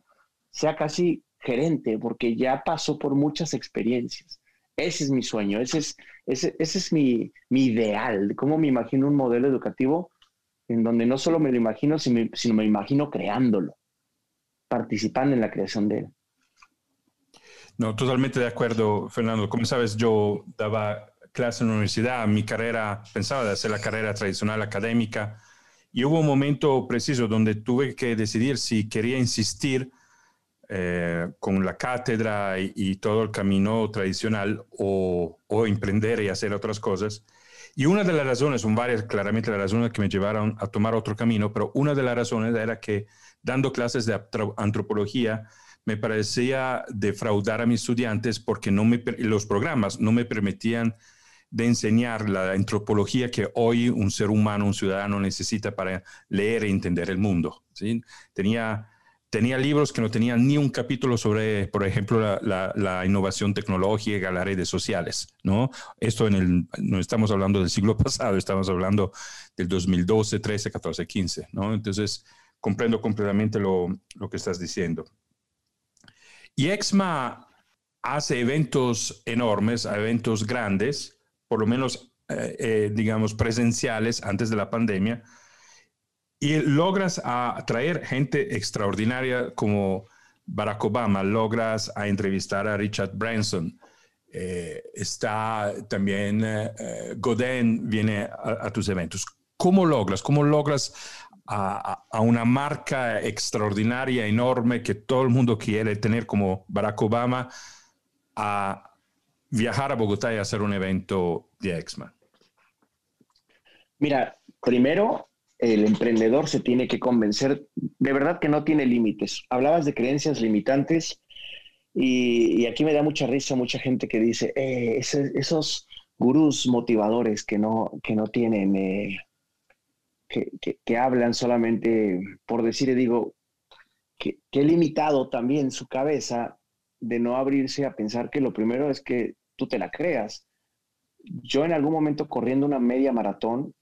sea casi gerente porque ya pasó por muchas experiencias. Ese es mi sueño, ese es, ese, es mi, ideal, cómo me imagino un modelo educativo en donde no solo me lo imagino, sino, me imagino creándolo, participando en la creación de él. No, totalmente de acuerdo, Fernando. Como sabes, yo daba clase en la universidad, mi carrera, pensaba de hacer la carrera tradicional académica, y hubo un momento preciso donde tuve que decidir si quería insistir eh, con la cátedra y, todo el camino tradicional o, emprender y hacer otras cosas. Y una de las razones, son varias claramente las razones que me llevaron a tomar otro camino, pero una de las razones era que dando clases de antropología me parecía defraudar a mis estudiantes porque no me, los programas no me permitían de enseñar la antropología que hoy un ser humano, un ciudadano necesita para leer e entender el mundo. ¿sí? Tenía tenía libros que no tenían ni un capítulo sobre, por ejemplo, la, innovación tecnológica las redes sociales, ¿no? Esto en el, no estamos hablando del siglo pasado, estamos hablando del 2012, 13, 14, 15, ¿no? Entonces, comprendo completamente lo, que estás diciendo. Y EXMA hace eventos enormes, eventos grandes, por lo menos, eh, eh, digamos, presenciales antes de la pandemia, y logras atraer gente extraordinaria como Barack Obama, logras a entrevistar a Richard Branson. Eh, está también Godin viene a, tus eventos. ¿Cómo logras? ¿Cómo logras a, una marca extraordinaria, enorme, que todo el mundo quiere tener como Barack Obama, a viajar a Bogotá y hacer un evento de X-Men? Mira, primero el emprendedor se tiene que convencer de verdad que no tiene límites. Hablabas de creencias limitantes y, aquí me da mucha risa mucha gente que dice, eh, esos gurús motivadores que no, que no tienen, eh, que, hablan solamente por decir, digo, que, que limitado también su cabeza de no abrirse a pensar que lo primero es que tú te la creas yo en algún momento corriendo una media maratón,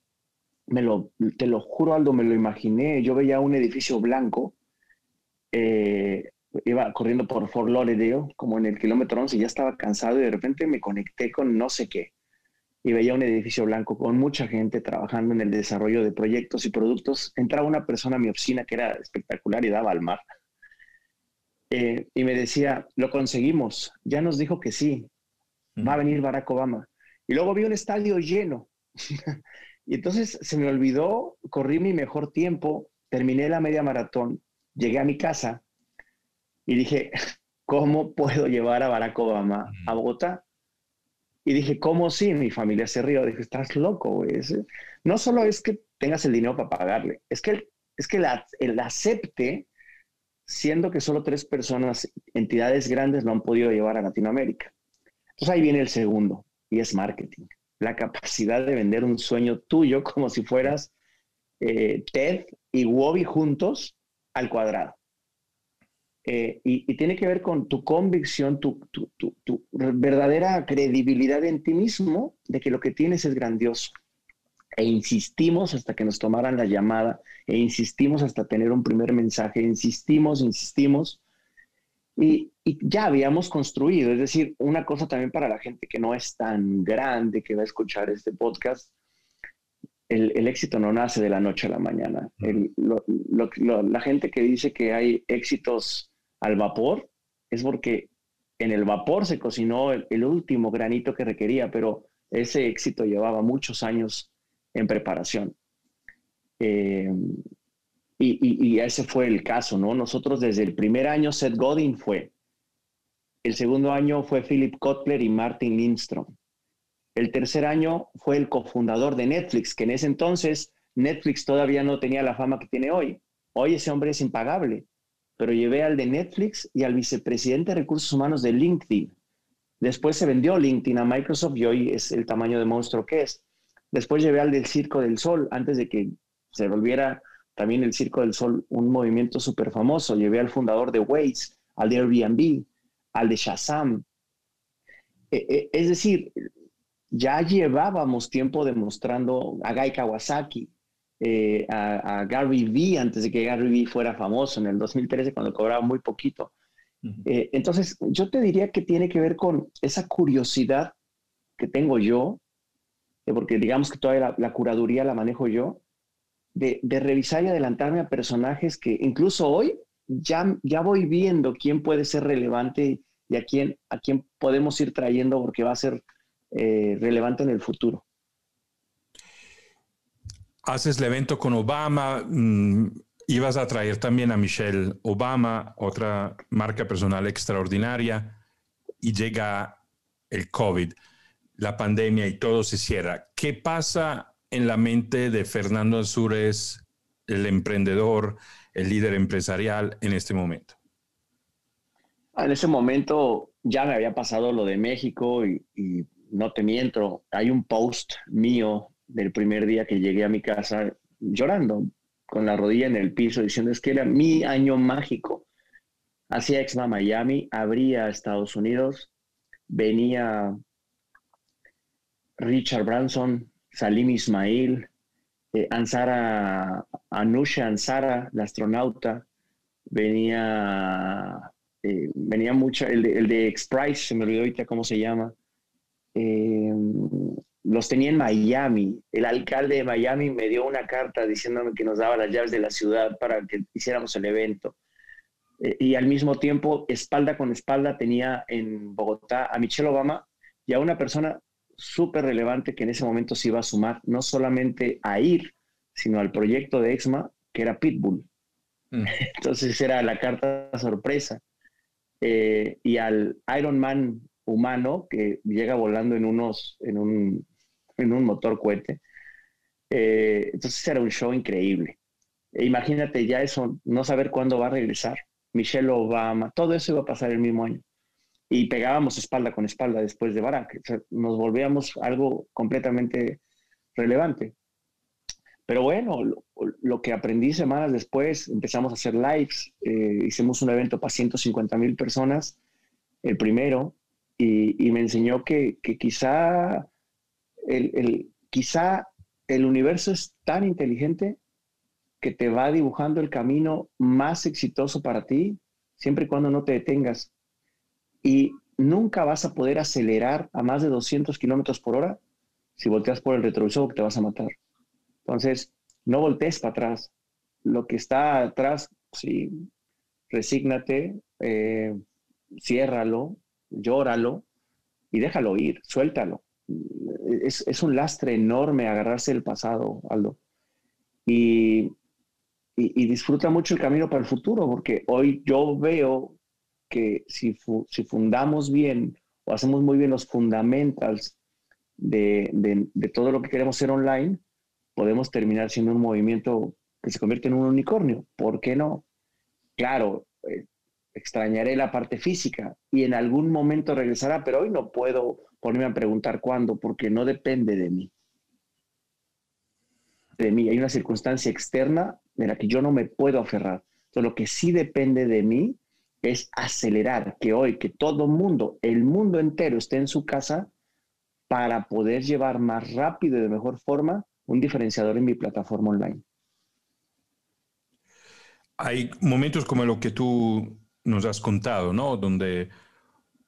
me lo, te lo juro, Aldo, me lo imaginé. Yo veía un edificio blanco, eh, iba corriendo por Fort Lauderdale, como en el kilómetro 11, y ya estaba cansado y de repente me conecté con no sé qué. Y veía un edificio blanco con mucha gente trabajando en el desarrollo de proyectos y productos. Entraba una persona a mi oficina que era espectacular y daba al mar. Eh, y me decía, lo conseguimos, ya nos dijo que sí, va a venir Barack Obama. Y luego vi un estadio lleno. y entonces se me olvidó, corrí mi mejor tiempo, terminé la media maratón, llegué a mi casa y dije, ¿cómo puedo llevar a Barack Obama a Bogotá? Y dije, ¿cómo sí? Mi familia se rió. Dije, estás loco, güey. No solo es que tengas el dinero para pagarle, es que, es que el acepte, siendo que solo tres personas, entidades grandes, lo han podido llevar a Latinoamérica. Entonces ahí viene el segundo, y es marketing. La capacidad de vender un sueño tuyo como si fueras eh, Ted y Wobby juntos al cuadrado. Eh, y, tiene que ver con tu convicción, tu, verdadera credibilidad en ti mismo de que lo que tienes es grandioso. E insistimos hasta que nos tomaran la llamada, e insistimos hasta tener un primer mensaje, insistimos, insistimos, y, ya habíamos construido, es decir, una cosa también para la gente que no es tan grande que va a escuchar este podcast, el, éxito no nace de la noche a la mañana. la gente que dice que hay éxitos al vapor, es porque en el vapor se cocinó el, último granito que requería, pero ese éxito llevaba muchos años en preparación. Eh, y, ese fue el caso, ¿no? Nosotros desde el primer año, Seth Godin fue. El segundo año fue Philip Kotler y Martin Lindstrom. El tercer año fue el cofundador de Netflix, que en ese entonces Netflix todavía no tenía la fama que tiene hoy. Hoy ese hombre es impagable pero llevé al de Netflix y al vicepresidente de recursos humanos de LinkedIn. Después se vendió LinkedIn a Microsoft y hoy es el tamaño de monstruo que es. Después llevé al del Circo del Sol, antes de que se volviera también el Circo del Sol un movimiento súper famoso. Llevé al fundador de Waze, al de Airbnb, al de Shazam. E, e, es decir, ya llevábamos tiempo demostrando a Guy Kawasaki, eh, a, Gary Vee antes de que Gary Vee fuera famoso en el 2013 cuando cobraba muy poquito. Eh, entonces, yo te diría que tiene que ver con esa curiosidad que tengo yo, eh, porque digamos que toda la, curaduría la manejo yo, de, revisar y adelantarme a personajes que incluso hoy ya, ya voy viendo quién puede ser relevante y a quién, a quién podemos ir trayendo porque va a ser relevante en el futuro haces el evento con Obama, mm, ibas a traer también a Michelle Obama, otra marca personal extraordinaria, y llega el COVID, la pandemia y todo se cierra. ¿Qué pasa en la mente de Fernando Azures, el emprendedor, el líder empresarial en este momento? Ah, en ese momento ya me había pasado lo de México y, y no te miento, hay un post mío del primer día que llegué a mi casa llorando, con la rodilla en el piso, diciendo es que era mi año mágico. Hacía Exma Miami, abría Estados Unidos, venía Richard Branson, Salim Ismail, eh, Ansara, Anusha Ansara, la astronauta, venía, eh, venía mucho, el de, el de X-Prize, se me olvidó ahorita cómo se llama, eh, los tenía en Miami. El alcalde de Miami me dio una carta diciéndome que nos daba las llaves de la ciudad para que hiciéramos el evento. Eh, y al mismo tiempo, espalda con espalda, tenía en Bogotá a Michelle Obama y a una persona súper relevante que en ese momento se iba a sumar no solamente a ir, sino al proyecto de EXMA, que era Pitbull. Mm. Entonces era la carta sorpresa. Eh, y al Iron Man humano que llega volando en unos, en un, en un motor cohete. Eh, entonces era un show increíble. E imagínate ya eso, no saber cuándo va a regresar. Michelle Obama, todo eso iba a pasar el mismo año. Y pegábamos espalda con espalda después de Barack. nos volvíamos algo completamente relevante. Pero bueno, lo, que aprendí semanas después, empezamos a hacer lives, eh, hicimos un evento para 150 mil personas, el primero, y, me enseñó que, que quizá el, quizá el universo es tan inteligente que te va dibujando el camino más exitoso para ti, siempre y cuando no te detengas. Y nunca vas a poder acelerar a más de 200 kilómetros por hora si volteas por el retrovisor te vas a matar. Entonces, no voltees para atrás. Lo que está atrás, sí, resígnate, eh, ciérralo, llóralo y déjalo ir, suéltalo. Es, un lastre enorme agarrarse el pasado, Aldo. Y, disfruta mucho el camino para el futuro, porque hoy yo veo que si, si fundamos bien o hacemos muy bien los fundamentals de, de, todo lo que queremos ser online, podemos terminar siendo un movimiento que se convierte en un unicornio. ¿Por qué no? Claro, eh, extrañaré la parte física y en algún momento regresará, pero hoy no puedo ponerme a preguntar cuándo porque no depende de mí. De mí hay una circunstancia externa de la que yo no me puedo aferrar. Entonces, lo que sí depende de mí es acelerar que hoy, que todo mundo, el mundo entero esté en su casa para poder llevar más rápido y de mejor forma un diferenciador en mi plataforma online. Hay momentos como lo que tú nos has contado, ¿no? Donde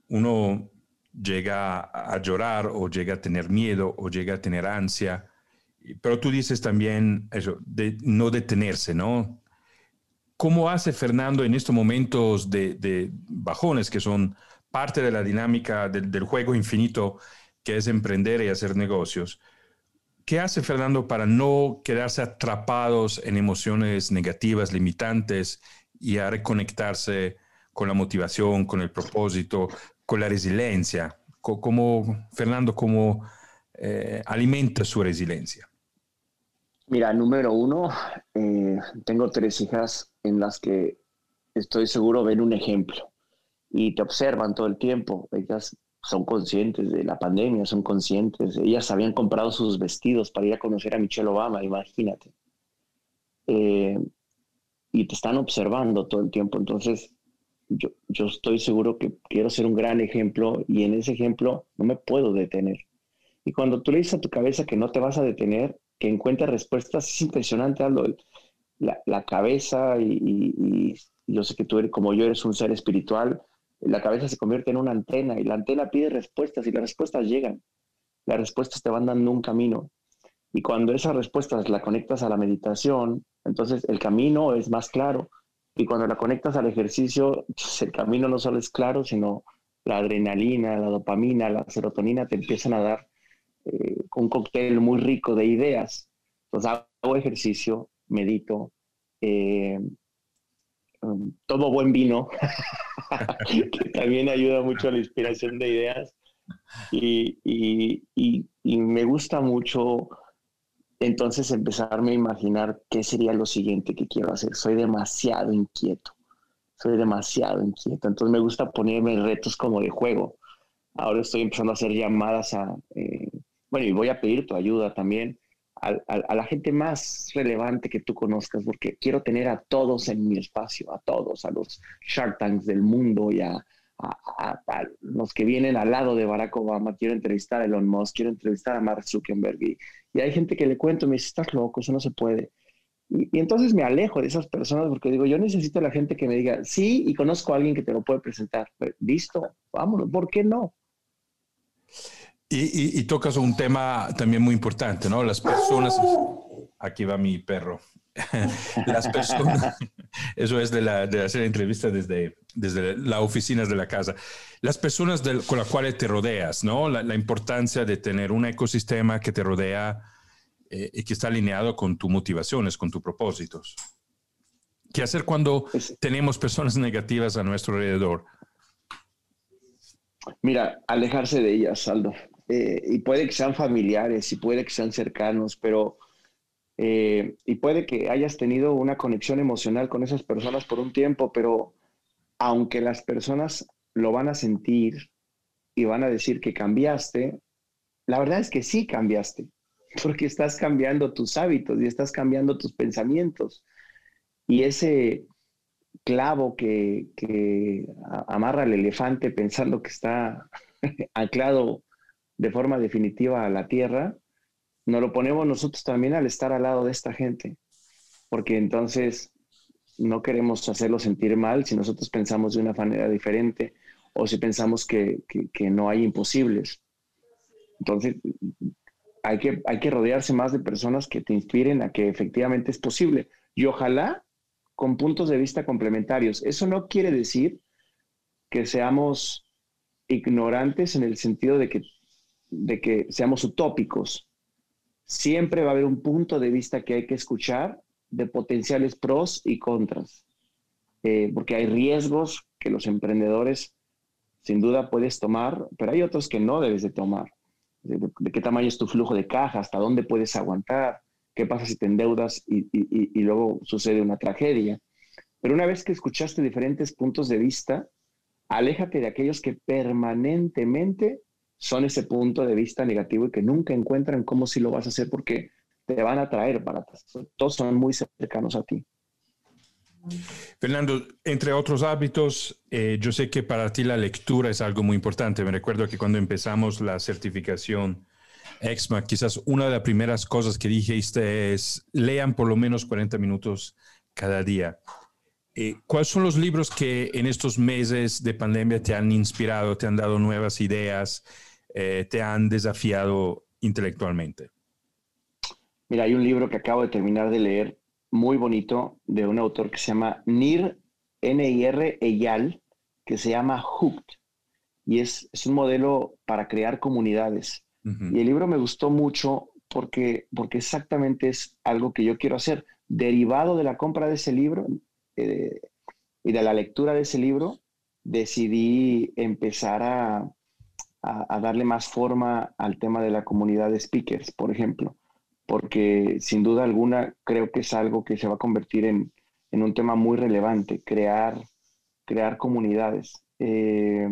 uno llega a llorar o llega a tener miedo o llega a tener ansia. Pero tú dices también eso, de no detenerse, ¿no? ¿Cómo hace Fernando en estos momentos de, bajones que son parte de la dinámica del juego infinito que es emprender y hacer negocios? ¿Qué hace Fernando para no quedarse atrapados en emociones negativas, limitantes y a reconectarse con la motivación, con el propósito, con la resiliencia? ¿Cómo, Fernando, cómo eh, alimenta su resiliencia? Mira, número uno, eh, tengo tres hijas en las que estoy seguro ven un ejemplo y te observan todo el tiempo. Ellas son conscientes de la pandemia, son conscientes. Ellas habían comprado sus vestidos para ir a conocer a Michelle Obama, imagínate. Eh, y te están observando todo el tiempo. Entonces, yo, yo estoy seguro que quiero ser un gran ejemplo y en ese ejemplo no me puedo detener. Y cuando tú le dices a tu cabeza que no te vas a detener, que encuentre respuestas, es impresionante, Aldo. La, la cabeza y, y, yo sé que tú eres como yo, eres un ser espiritual, la cabeza se convierte en una antena y la antena pide respuestas y las respuestas llegan. Las respuestas te van dando un camino. Y cuando esas respuestas la conectas a la meditación, entonces el camino es más claro. Y cuando la conectas al ejercicio, pues, el camino no solo es claro, sino la adrenalina, la dopamina, la serotonina te empiezan a dar eh, un cóctel muy rico de ideas. Entonces hago ejercicio, medito, eh, um, todo buen vino, que también ayuda mucho a la inspiración de ideas. Y, y, y, me gusta mucho entonces empezarme a imaginar qué sería lo siguiente que quiero hacer. Soy demasiado inquieto, soy demasiado inquieto. Entonces me gusta ponerme retos como de juego. Ahora estoy empezando a hacer llamadas a, eh, bueno, y voy a pedir tu ayuda también a, la gente más relevante que tú conozcas, porque quiero tener a todos en mi espacio, a todos, a los Shark Tanks del mundo y a, los que vienen al lado de Barack Obama. Quiero entrevistar a Elon Musk, quiero entrevistar a Mark Zuckerberg. Y, hay gente que le cuento y me dice, estás loco, eso no se puede. Y, entonces me alejo de esas personas porque digo, yo necesito a la gente que me diga, sí, y conozco a alguien que te lo puede presentar. Listo, vámonos, ¿por qué no? Y, tocas un tema también muy importante, ¿no? Las personas, aquí va mi perro, las personas, eso es de, la, de hacer entrevistas desde, desde las oficinas de la casa, las personas con las cuales te rodeas, ¿no? La, importancia de tener un ecosistema que te rodea eh, y que está alineado con tus motivaciones, con tus propósitos. ¿Qué hacer cuando tenemos personas negativas a nuestro alrededor? Mira, alejarse de ellas, Aldo. Eh, y puede que sean familiares y puede que sean cercanos, pero eh, y puede que hayas tenido una conexión emocional con esas personas por un tiempo, pero aunque las personas lo van a sentir y van a decir que cambiaste, la verdad es que sí cambiaste, porque estás cambiando tus hábitos y estás cambiando tus pensamientos. Y ese clavo que, que amarra al elefante pensando que está anclado de forma definitiva a la tierra, nos lo ponemos nosotros también al estar al lado de esta gente, porque entonces no queremos hacerlo sentir mal si nosotros pensamos de una manera diferente o si pensamos que, no hay imposibles. Entonces, hay que, hay que rodearse más de personas que te inspiren a que efectivamente es posible. Y ojalá con puntos de vista complementarios. Eso no quiere decir que seamos ignorantes en el sentido de que, de que seamos utópicos. Siempre va a haber un punto de vista que hay que escuchar de potenciales pros y contras, eh, porque hay riesgos que los emprendedores sin duda puedes tomar, pero hay otros que no debes de tomar. De, qué tamaño es tu flujo de caja, hasta dónde puedes aguantar, qué pasa si te endeudas y, y luego sucede una tragedia. Pero una vez que escuchaste diferentes puntos de vista, aléjate de aquellos que permanentemente son ese punto de vista negativo y que nunca encuentran cómo si lo vas a hacer porque te van a traer para Todos son muy cercanos a ti. Fernando, entre otros hábitos, eh, yo sé que para ti la lectura es algo muy importante. Me recuerdo que cuando empezamos la certificación EXMA, quizás una de las primeras cosas que dijiste es lean por lo menos 40 minutos cada día. Eh, ¿Cuáles son los libros que en estos meses de pandemia te han inspirado, te han dado nuevas ideas, eh, te han desafiado intelectualmente? Mira, hay un libro que acabo de terminar de leer, muy bonito, de un autor que se llama Nir, N-I-R, Eyal, que se llama Hooked. Y es, es un modelo para crear comunidades. Y el libro me gustó mucho porque, porque exactamente es algo que yo quiero hacer. Derivado de la compra de ese libro eh, y de la lectura de ese libro, decidí empezar a, a, darle más forma al tema de la comunidad de speakers, por ejemplo porque sin duda alguna creo que es algo que se va a convertir en, un tema muy relevante, crear, crear comunidades. Eh,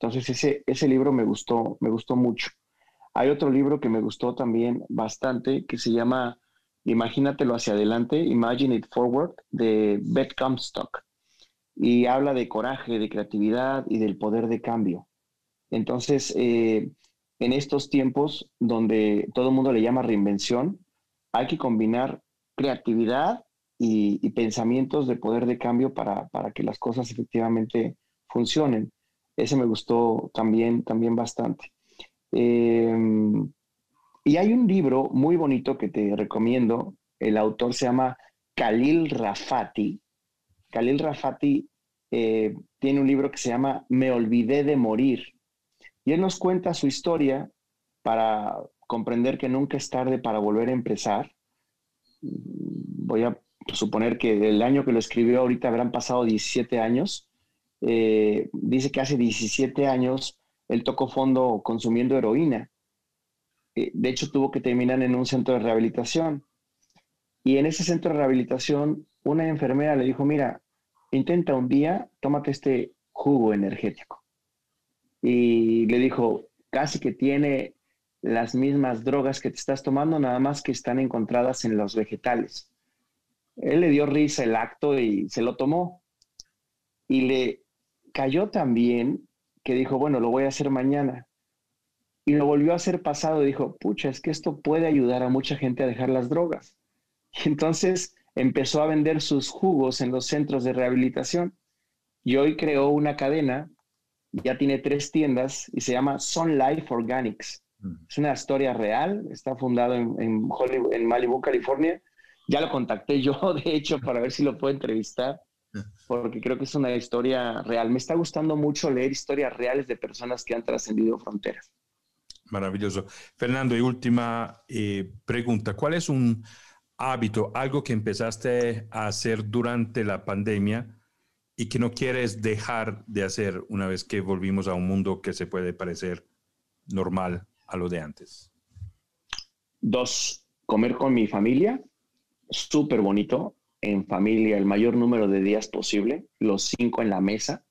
entonces ese, ese libro me gustó, me gustó mucho. Hay otro libro que me gustó también bastante que se llama Imagínatelo hacia adelante, Imagine It Forward, de Beth Comstock. Y habla de coraje, de creatividad y del poder de cambio. Entonces, eh, en estos tiempos donde todo el mundo le llama reinvención, hay que combinar creatividad y, pensamientos de poder de cambio para, que las cosas efectivamente funcionen. Ese me gustó también, también bastante. Em, y hay un libro muy bonito que te recomiendo. El autor se llama Khalil Rafati. Khalil Rafati eh, tiene un libro que se llama Me olvidé de morir él nos cuenta su historia para comprender que nunca es tarde para volver a empezar. Voy a suponer que el año que lo escribió ahorita habrán pasado 17 años. Eh, dice que hace 17 años él tocó fondo consumiendo heroína. Eh, de hecho, tuvo que terminar en un centro de rehabilitación. Y en ese centro de rehabilitación, una enfermera le dijo, mira, intenta un día, tómate este jugo energético y le dijo, casi que tiene las mismas drogas que te estás tomando, nada más que están encontradas en los vegetales. Él le dio risa el acto y se lo tomó. Y le cayó también que dijo, bueno, lo voy a hacer mañana. Y lo volvió a hacer pasado. Dijo, pucha, es que esto puede ayudar a mucha gente a dejar las drogas. Y entonces empezó a vender sus jugos en los centros de rehabilitación. Y hoy creó una cadena ya tiene tres tiendas y se llama Sun Life Organics. Es una historia real, está fundado en, en, en Malibu, California. Ya lo contacté yo, de hecho, para ver si lo puedo entrevistar, porque creo que es una historia real. Me está gustando mucho leer historias reales de personas que han trascendido fronteras. Maravilloso. Fernando, y última eh, pregunta. ¿Cuál es un hábito, algo que empezaste a hacer durante la pandemia y que no quieres dejar de hacer una vez que volvimos a un mundo que se puede parecer normal a lo de antes? Dos, comer con mi familia, súper bonito, en familia el mayor número de días posible, los cinco en la mesa,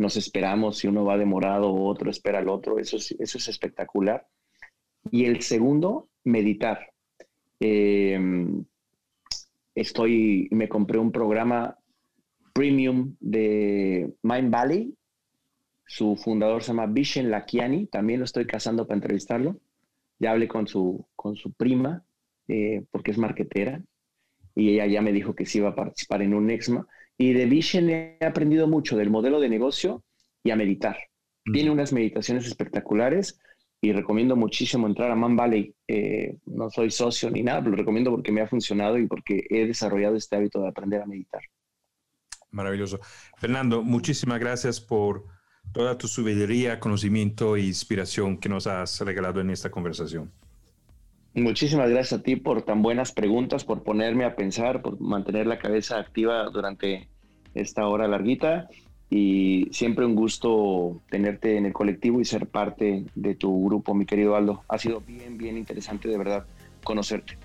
nos esperamos si uno va demorado o otro espera al otro, eso es, eso es espectacular. Y el segundo, meditar. Em, estoy, me compré un programa premium de Mind Valley. Su fundador se llama Vishen Lakiani, también lo estoy casando para entrevistarlo. Ya hablé con su, con su prima, eh, porque es marquetera, y ella ya me dijo que sí iba a participar en un EXMA. Y de Vishen he aprendido mucho del modelo de negocio y a meditar. Tiene unas meditaciones espectaculares y recomiendo muchísimo entrar a Man Valley. Eh, no soy socio ni nada, pero lo recomiendo porque me ha funcionado y porque he desarrollado este hábito de aprender a meditar. Maravilloso. Fernando, muchísimas gracias por toda tu sabiduría, conocimiento e inspiración que nos has regalado en esta conversación. Muchísimas gracias a ti por tan buenas preguntas, por ponerme a pensar, por mantener la cabeza activa durante esta hora larguita y siempre un gusto tenerte en el colectivo y ser parte de tu grupo, mi querido Aldo. Ha sido bien, bien interesante de verdad conocerte.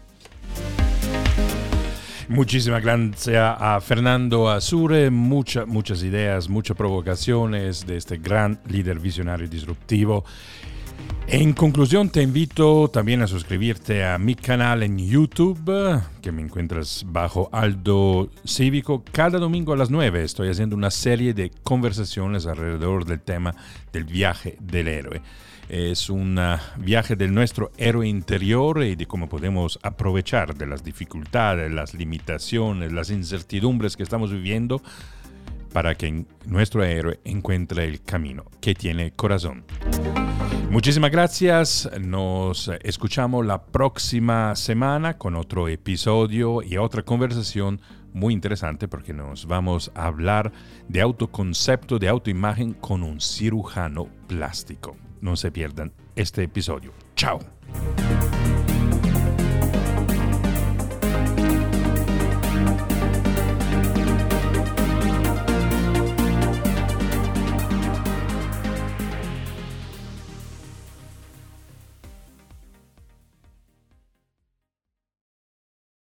Muchísimas gracias a Fernando Azure, muchas, ideas, muchas provocaciones de este gran líder visionario y disruptivo. En conclusión, te invito también a suscribirte a mi canal en YouTube, que me encuentras bajo Aldo Cívico. Cada domingo a las 9 estoy haciendo una serie de conversaciones alrededor del tema del viaje del héroe. Es un ah, viaje del nuestro héroe interior y de cómo podemos aprovechar de las dificultades, las limitaciones, las incertidumbres que estamos viviendo para que nuestro héroe encuentre el camino que tiene corazón. Muchísimas gracias. Nos escuchamos la próxima semana con otro episodio y otra conversación muy interesante porque nos vamos a hablar de autoconcepto, de autoimagen con un cirujano plástico. No se pierdan este episodio. Chao.